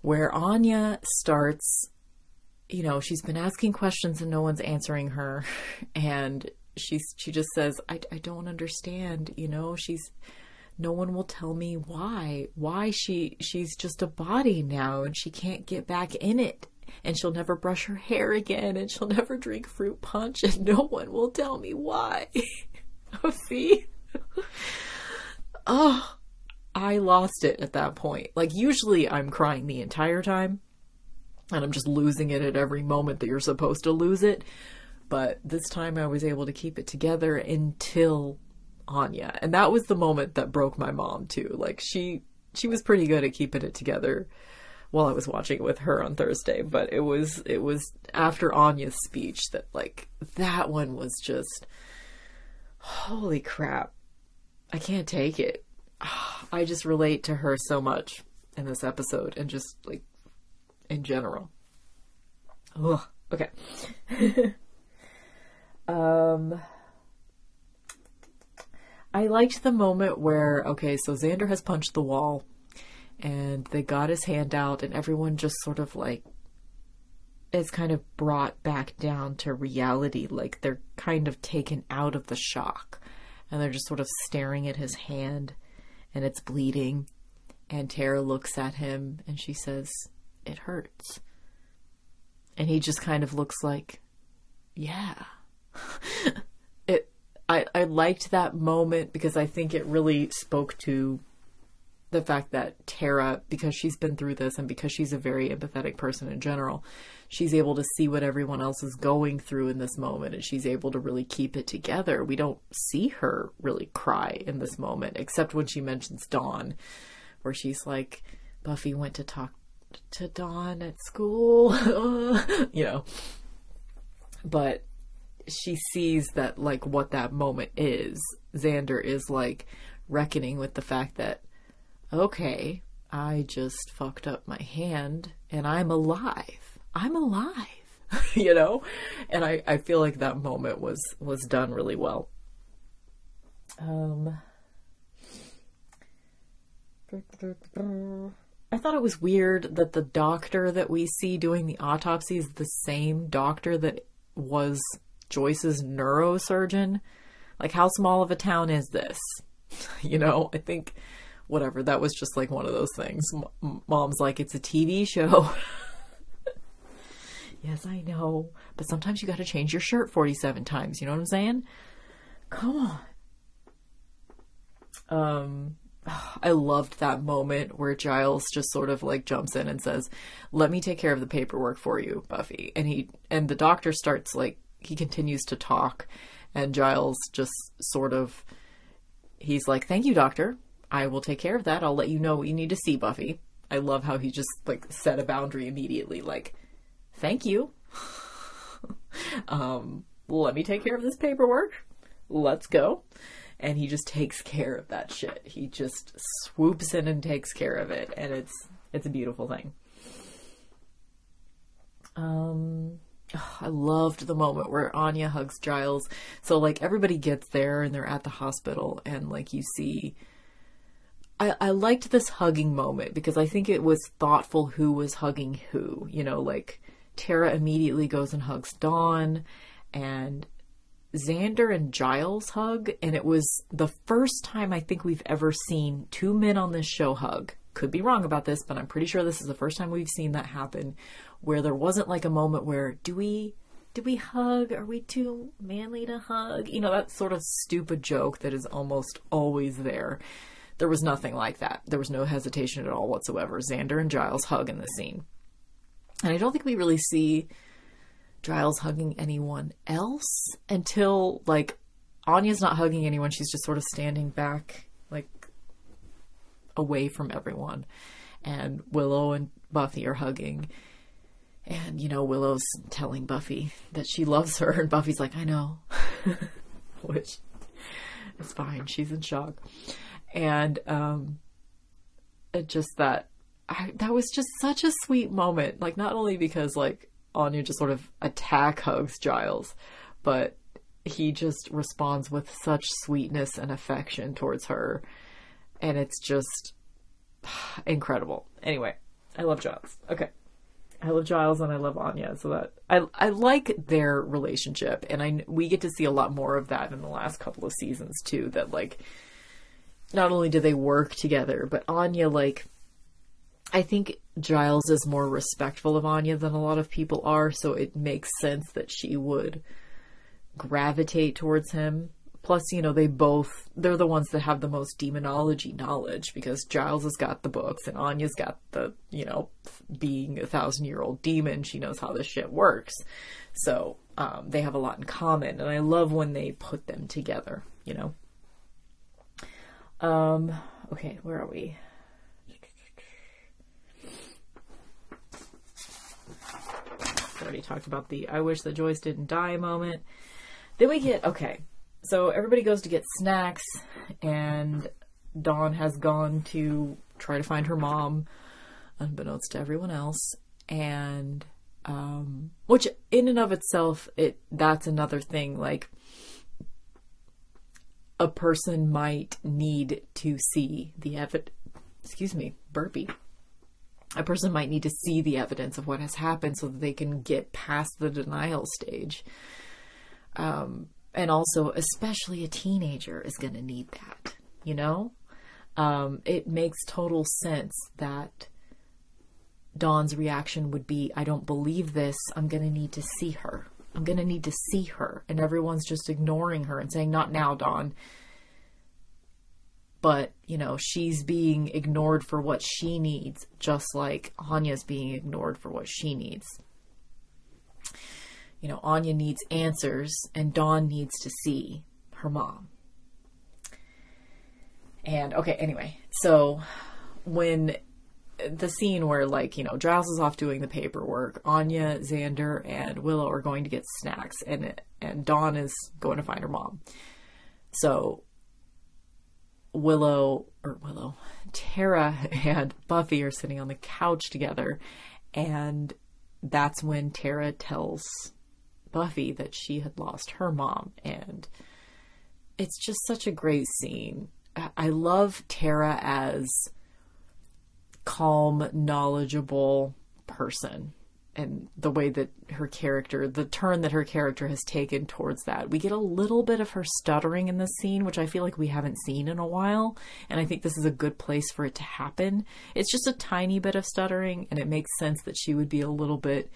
where Anya starts, you know, she's been asking questions and no one's answering her, and she's she just says, I, I don't understand, you know, she's no one will tell me why why she she's just a body now and she can't get back in it and she'll never brush her hair again and she'll never drink fruit punch and no one will tell me why. oh, see? oh, I lost it at that point. Like, usually I'm crying the entire time and I'm just losing it at every moment that you're supposed to lose it. But this time I was able to keep it together until Anya. And that was the moment that broke my mom too. Like she she was pretty good at keeping it together while I was watching it with her on Thursday, but it was it was after Anya's speech that like that one was just holy crap. I can't take it. I just relate to her so much in this episode and just like in general. Ugh. Okay. um I liked the moment where, okay, so Xander has punched the wall and they got his hand out, and everyone just sort of like is kind of brought back down to reality. Like they're kind of taken out of the shock and they're just sort of staring at his hand and it's bleeding. And Tara looks at him and she says, It hurts. And he just kind of looks like, Yeah. it I, I liked that moment because I think it really spoke to the fact that Tara, because she's been through this and because she's a very empathetic person in general, she's able to see what everyone else is going through in this moment and she's able to really keep it together. We don't see her really cry in this moment, except when she mentions Dawn, where she's like, Buffy went to talk to Dawn at school, you know. But she sees that, like, what that moment is. Xander is like reckoning with the fact that okay, I just fucked up my hand and I'm alive. I'm alive. you know? And I, I feel like that moment was was done really well. Um I thought it was weird that the doctor that we see doing the autopsy is the same doctor that was Joyce's neurosurgeon. Like, how small of a town is this? You know, I think whatever. That was just like one of those things. M- Mom's like, it's a TV show. yes, I know. But sometimes you got to change your shirt 47 times. You know what I'm saying? Come on. Um, I loved that moment where Giles just sort of like jumps in and says, "Let me take care of the paperwork for you, Buffy." And he and the doctor starts like he continues to talk and Giles just sort of he's like, "Thank you, doctor. I will take care of that. I'll let you know what you need to see, Buffy. I love how he just like set a boundary immediately, like, thank you. um, let me take care of this paperwork. Let's go. And he just takes care of that shit. He just swoops in and takes care of it, and it's it's a beautiful thing. Um, I loved the moment where Anya hugs Giles. So like everybody gets there and they're at the hospital, and like you see I, I liked this hugging moment because I think it was thoughtful who was hugging who. You know, like Tara immediately goes and hugs Dawn, and Xander and Giles hug, and it was the first time I think we've ever seen two men on this show hug. Could be wrong about this, but I'm pretty sure this is the first time we've seen that happen where there wasn't like a moment where do we do we hug? Are we too manly to hug? You know, that sort of stupid joke that is almost always there. There was nothing like that. There was no hesitation at all whatsoever. Xander and Giles hug in the scene. And I don't think we really see Giles hugging anyone else until, like, Anya's not hugging anyone. She's just sort of standing back, like, away from everyone. And Willow and Buffy are hugging. And, you know, Willow's telling Buffy that she loves her. And Buffy's like, I know. Which is fine. She's in shock and um, just that I, that was just such a sweet moment. Like not only because like Anya just sort of attack hugs Giles, but he just responds with such sweetness and affection towards her, and it's just incredible. Anyway, I love Giles. Okay. I love Giles and I love Anya, so that I I like their relationship, and I we get to see a lot more of that in the last couple of seasons too. That like not only do they work together, but Anya, like, I think Giles is more respectful of Anya than a lot of people are, so it makes sense that she would gravitate towards him. Plus, you know, they both, they're the ones that have the most demonology knowledge because Giles has got the books and Anya's got the, you know, being a thousand year old demon. She knows how this shit works. So, um, they have a lot in common. And I love when they put them together, you know? Um, okay, where are we? Already talked about the I wish that Joyce didn't die moment. Then we get, okay, so everybody goes to get snacks, and Dawn has gone to try to find her mom, unbeknownst to everyone else. And, um, which in and of itself, it, that's another thing. Like, a person might need to see the evidence. Excuse me, burpee. A person might need to see the evidence of what has happened so that they can get past the denial stage. Um, and also, especially a teenager is going to need that, you know? Um, it makes total sense that Dawn's reaction would be, I don't believe this. I'm going to need to see her. I'm going to need to see her. And everyone's just ignoring her and saying, Not now, Dawn. But, you know, she's being ignored for what she needs, just like Anya's being ignored for what she needs. You know, Anya needs answers, and Dawn needs to see her mom. And, okay, anyway, so when the scene where like you know Giles is off doing the paperwork, Anya, Xander, and Willow are going to get snacks, and and Dawn is going to find her mom. So Willow or Willow, Tara and Buffy are sitting on the couch together, and that's when Tara tells Buffy that she had lost her mom, and it's just such a great scene. I love Tara as calm, knowledgeable person and the way that her character, the turn that her character has taken towards that. We get a little bit of her stuttering in this scene, which I feel like we haven't seen in a while, and I think this is a good place for it to happen. It's just a tiny bit of stuttering, and it makes sense that she would be a little bit,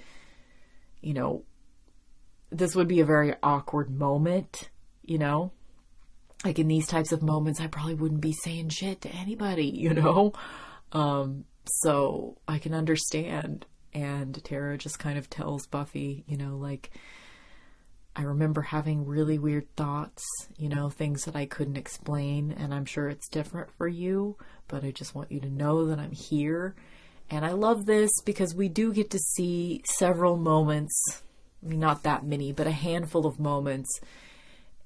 you know, this would be a very awkward moment, you know? Like in these types of moments, I probably wouldn't be saying shit to anybody, you know? Um, so I can understand. And Tara just kind of tells Buffy, you know, like, I remember having really weird thoughts, you know, things that I couldn't explain. And I'm sure it's different for you, but I just want you to know that I'm here. And I love this because we do get to see several moments, not that many, but a handful of moments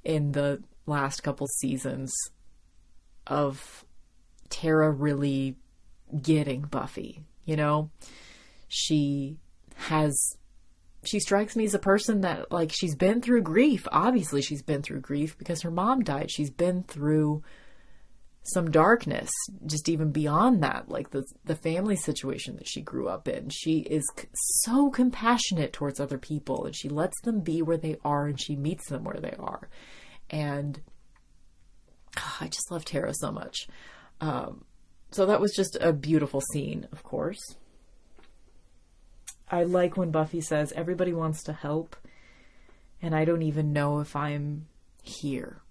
in the last couple seasons of Tara really getting Buffy. You know, she has she strikes me as a person that like she's been through grief. Obviously, she's been through grief because her mom died. She's been through some darkness, just even beyond that, like the the family situation that she grew up in. She is c- so compassionate towards other people, and she lets them be where they are, and she meets them where they are. And oh, I just love Tara so much. Um, so that was just a beautiful scene, of course. I like when Buffy says, Everybody wants to help, and I don't even know if I'm here.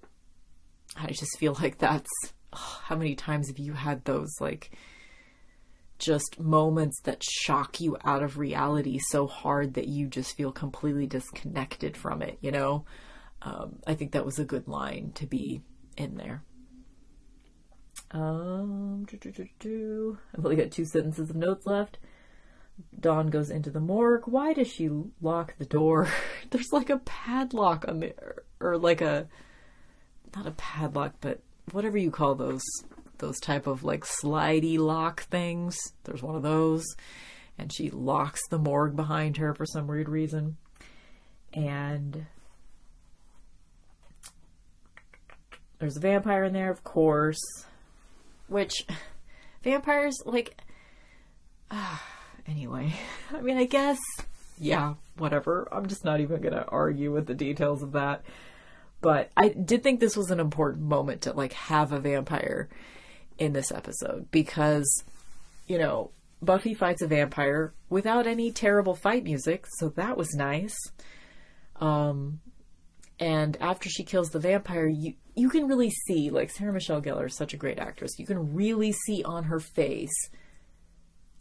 I just feel like that's how many times have you had those, like, just moments that shock you out of reality so hard that you just feel completely disconnected from it, you know? Um, I think that was a good line to be in there. Um, I've only got two sentences of notes left. Dawn goes into the morgue. Why does she lock the door? There's like a padlock on there, or like a not a padlock, but whatever you call those those type of like slidey lock things. There's one of those, and she locks the morgue behind her for some weird reason. And there's a vampire in there, of course. Which vampires like uh, anyway. I mean, I guess yeah, whatever. I'm just not even going to argue with the details of that. But I did think this was an important moment to like have a vampire in this episode because you know, Buffy fights a vampire without any terrible fight music, so that was nice. Um and after she kills the vampire, you you can really see like Sarah Michelle Gellar is such a great actress. You can really see on her face.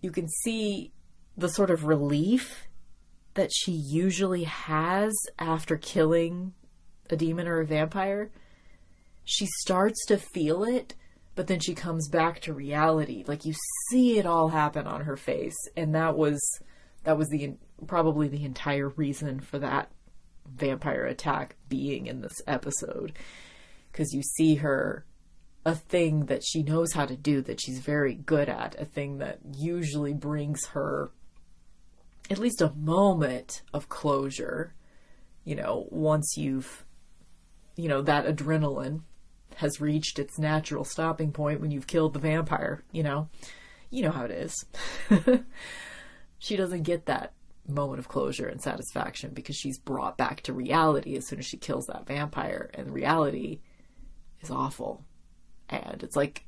You can see the sort of relief that she usually has after killing a demon or a vampire. She starts to feel it, but then she comes back to reality. Like you see it all happen on her face, and that was that was the probably the entire reason for that vampire attack being in this episode because you see her a thing that she knows how to do that she's very good at a thing that usually brings her at least a moment of closure you know once you've you know that adrenaline has reached its natural stopping point when you've killed the vampire, you know? You know how it is. she doesn't get that moment of closure and satisfaction because she's brought back to reality as soon as she kills that vampire and reality is awful and it's like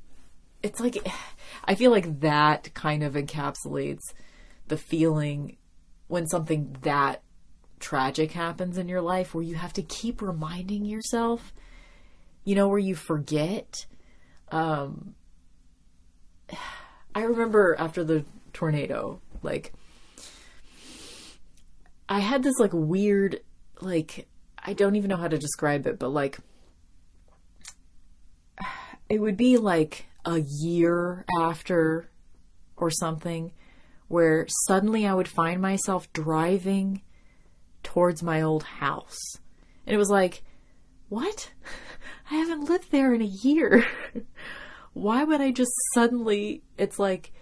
it's like i feel like that kind of encapsulates the feeling when something that tragic happens in your life where you have to keep reminding yourself you know where you forget um i remember after the tornado like I had this like weird, like, I don't even know how to describe it, but like, it would be like a year after or something where suddenly I would find myself driving towards my old house. And it was like, what? I haven't lived there in a year. Why would I just suddenly, it's like,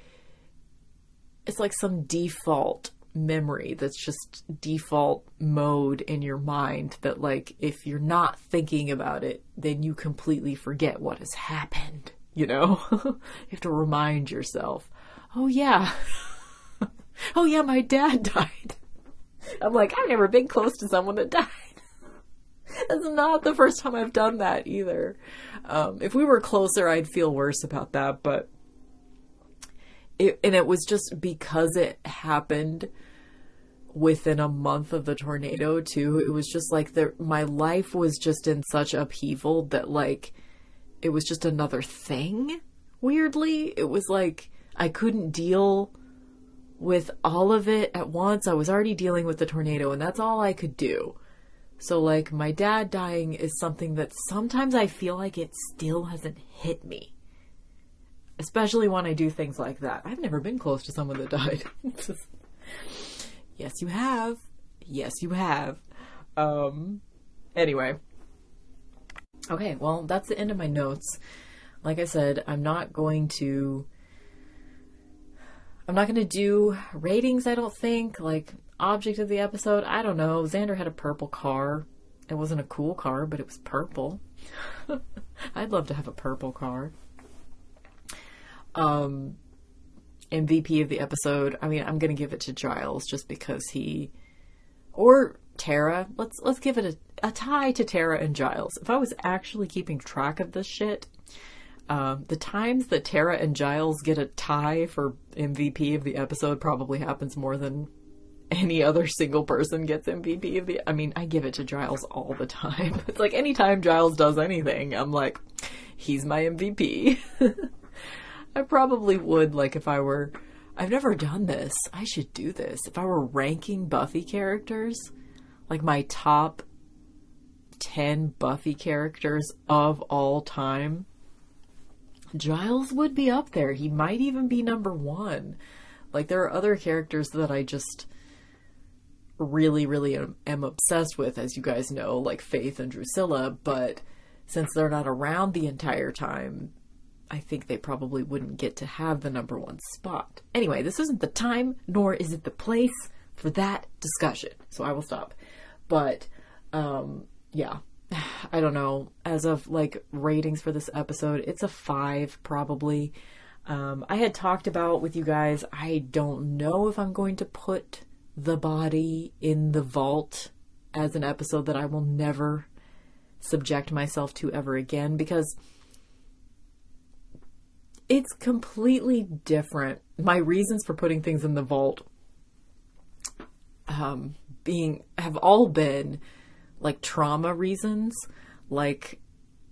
it's like some default memory that's just default mode in your mind that like if you're not thinking about it then you completely forget what has happened you know you have to remind yourself oh yeah oh yeah my dad died i'm like i've never been close to someone that died. That's not the first time i've done that either. Um, if we were closer i'd feel worse about that but it, and it was just because it happened within a month of the tornado too. It was just like the my life was just in such upheaval that like it was just another thing weirdly. It was like i couldn't deal with all of it at once i was already dealing with the tornado and that's all i could do so like my dad dying is something that sometimes i feel like it still hasn't hit me especially when i do things like that i've never been close to someone that died Yes, you have. Yes, you have. Um, anyway. Okay, well, that's the end of my notes. Like I said, I'm not going to. I'm not going to do ratings, I don't think. Like, object of the episode, I don't know. Xander had a purple car. It wasn't a cool car, but it was purple. I'd love to have a purple car. Um, MVP of the episode, I mean, I'm gonna give it to Giles just because he, or Tara. Let's let's give it a, a tie to Tara and Giles. If I was actually keeping track of this shit, um, the times that Tara and Giles get a tie for MVP of the episode probably happens more than any other single person gets MVP of the. I mean, I give it to Giles all the time. It's like anytime Giles does anything, I'm like, he's my MVP. I probably would, like, if I were. I've never done this. I should do this. If I were ranking Buffy characters, like my top 10 Buffy characters of all time, Giles would be up there. He might even be number one. Like, there are other characters that I just really, really am, am obsessed with, as you guys know, like Faith and Drusilla, but since they're not around the entire time, I think they probably wouldn't get to have the number one spot. Anyway, this isn't the time, nor is it the place for that discussion. So I will stop. But, um, yeah, I don't know. As of like ratings for this episode, it's a five probably. Um, I had talked about with you guys, I don't know if I'm going to put the body in the vault as an episode that I will never subject myself to ever again because it's completely different. My reasons for putting things in the vault um, being have all been like trauma reasons. Like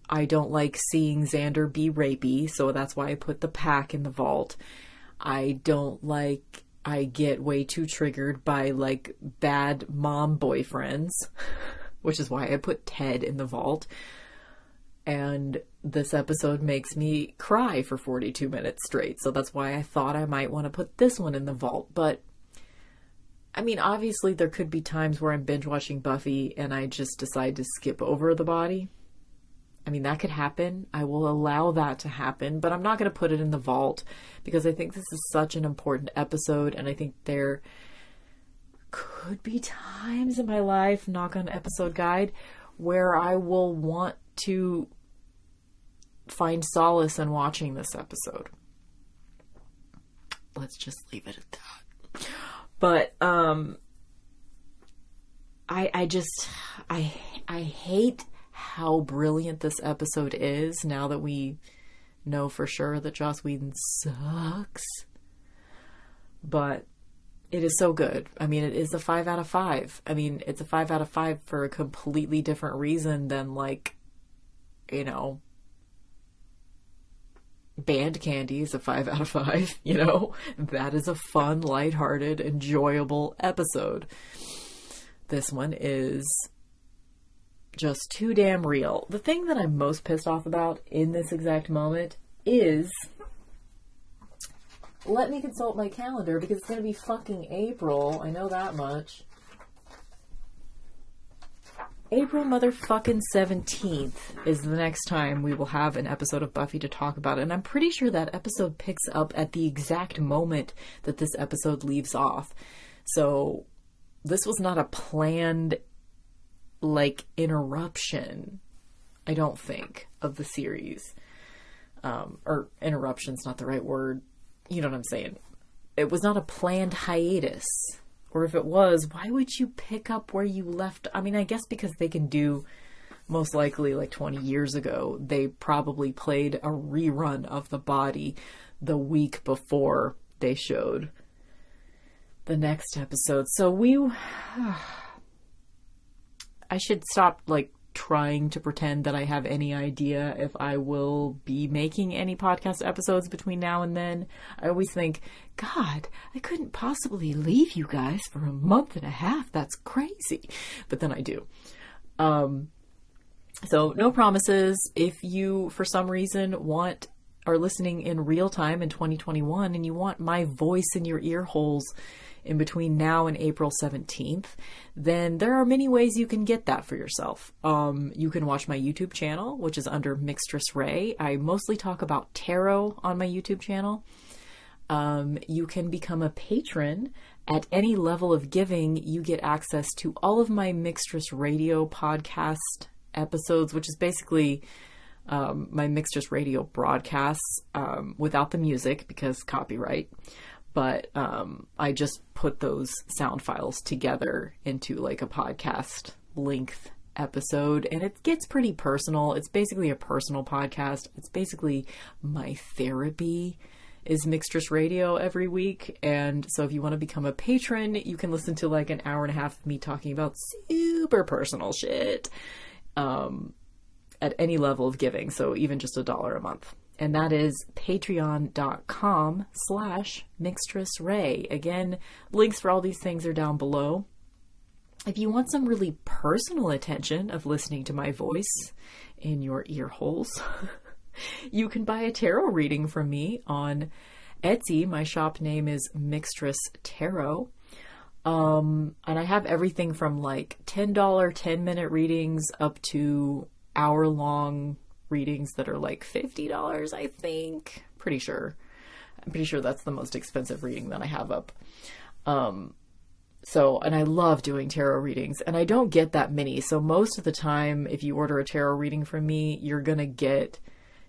I don't like seeing Xander be rapey, so that's why I put the pack in the vault. I don't like I get way too triggered by like bad mom boyfriends, which is why I put Ted in the vault and this episode makes me cry for 42 minutes straight. So that's why I thought I might want to put this one in the vault. But I mean, obviously, there could be times where I'm binge watching Buffy and I just decide to skip over the body. I mean, that could happen. I will allow that to happen, but I'm not going to put it in the vault because I think this is such an important episode and I think there could be times in my life, knock on episode guide, where I will want to find solace in watching this episode. Let's just leave it at that. But um I I just I I hate how brilliant this episode is now that we know for sure that Joss Whedon sucks. But it is so good. I mean, it is a five out of five. I mean, it's a five out of five for a completely different reason than, like, you know, band candy is a five out of five. You know, that is a fun, lighthearted, enjoyable episode. This one is just too damn real. The thing that I'm most pissed off about in this exact moment is let me consult my calendar because it's going to be fucking April. I know that much. April motherfucking 17th is the next time we will have an episode of Buffy to talk about. And I'm pretty sure that episode picks up at the exact moment that this episode leaves off. So this was not a planned, like, interruption, I don't think, of the series. Um, or interruption's not the right word you know what I'm saying? It was not a planned hiatus. Or if it was, why would you pick up where you left? I mean, I guess because they can do most likely like 20 years ago, they probably played a rerun of The Body the week before they showed the next episode. So we I should stop like trying to pretend that I have any idea if I will be making any podcast episodes between now and then. I always think, God, I couldn't possibly leave you guys for a month and a half. That's crazy. But then I do. Um, so no promises. If you, for some reason, want are listening in real time in 2021 and you want my voice in your ear holes in between now and April 17th, then there are many ways you can get that for yourself. Um, you can watch my YouTube channel, which is under Mixtress Ray. I mostly talk about tarot on my YouTube channel. Um, you can become a patron at any level of giving. You get access to all of my Mixtress Radio podcast episodes, which is basically um, my Mixtress Radio broadcasts um, without the music because copyright but um, I just put those sound files together into like a podcast length episode and it gets pretty personal. It's basically a personal podcast. It's basically my therapy is Mixtress Radio every week. And so if you want to become a patron, you can listen to like an hour and a half of me talking about super personal shit um, at any level of giving. So even just a dollar a month and that is patreon.com slash mixtressray. Again, links for all these things are down below. If you want some really personal attention of listening to my voice in your ear holes, you can buy a tarot reading from me on Etsy. My shop name is Mixtress Tarot. Um, and I have everything from like $10 10 minute readings up to hour long readings that are like $50, I think. Pretty sure. I'm pretty sure that's the most expensive reading that I have up. Um, so, and I love doing tarot readings, and I don't get that many. So, most of the time, if you order a tarot reading from me, you're going to get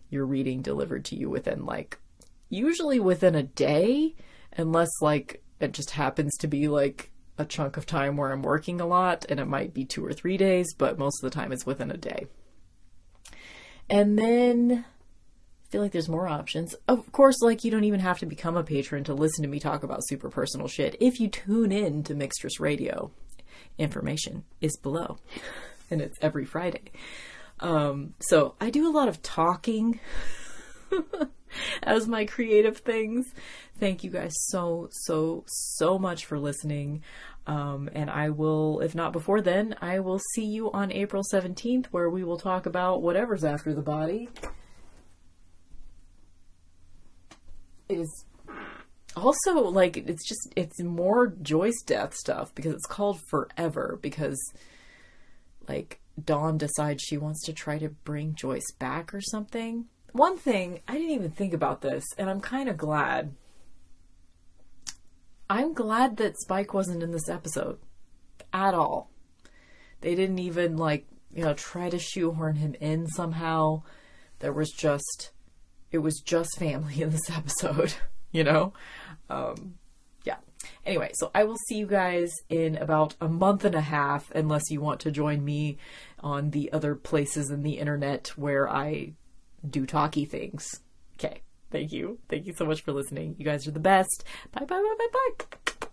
your reading delivered to you within like, usually within a day, unless like it just happens to be like a chunk of time where I'm working a lot, and it might be two or three days, but most of the time it's within a day. And then I feel like there's more options. Of course, like you don't even have to become a patron to listen to me talk about super personal shit. If you tune in to Mixtress Radio, information is below. And it's every Friday. Um, so I do a lot of talking as my creative things. Thank you guys so, so, so much for listening. Um, and I will, if not before then, I will see you on April 17th where we will talk about whatever's after the body. It is also like it's just it's more Joyce death stuff because it's called Forever because like Dawn decides she wants to try to bring Joyce back or something. One thing, I didn't even think about this and I'm kind of glad I'm glad that Spike wasn't in this episode at all. They didn't even like, you know, try to shoehorn him in somehow. there was just it was just family in this episode, you know? Um, yeah. Anyway, so I will see you guys in about a month and a half, unless you want to join me on the other places in the internet where I do talky things. Okay. Thank you. Thank you so much for listening. You guys are the best. Bye, bye, bye, bye, bye.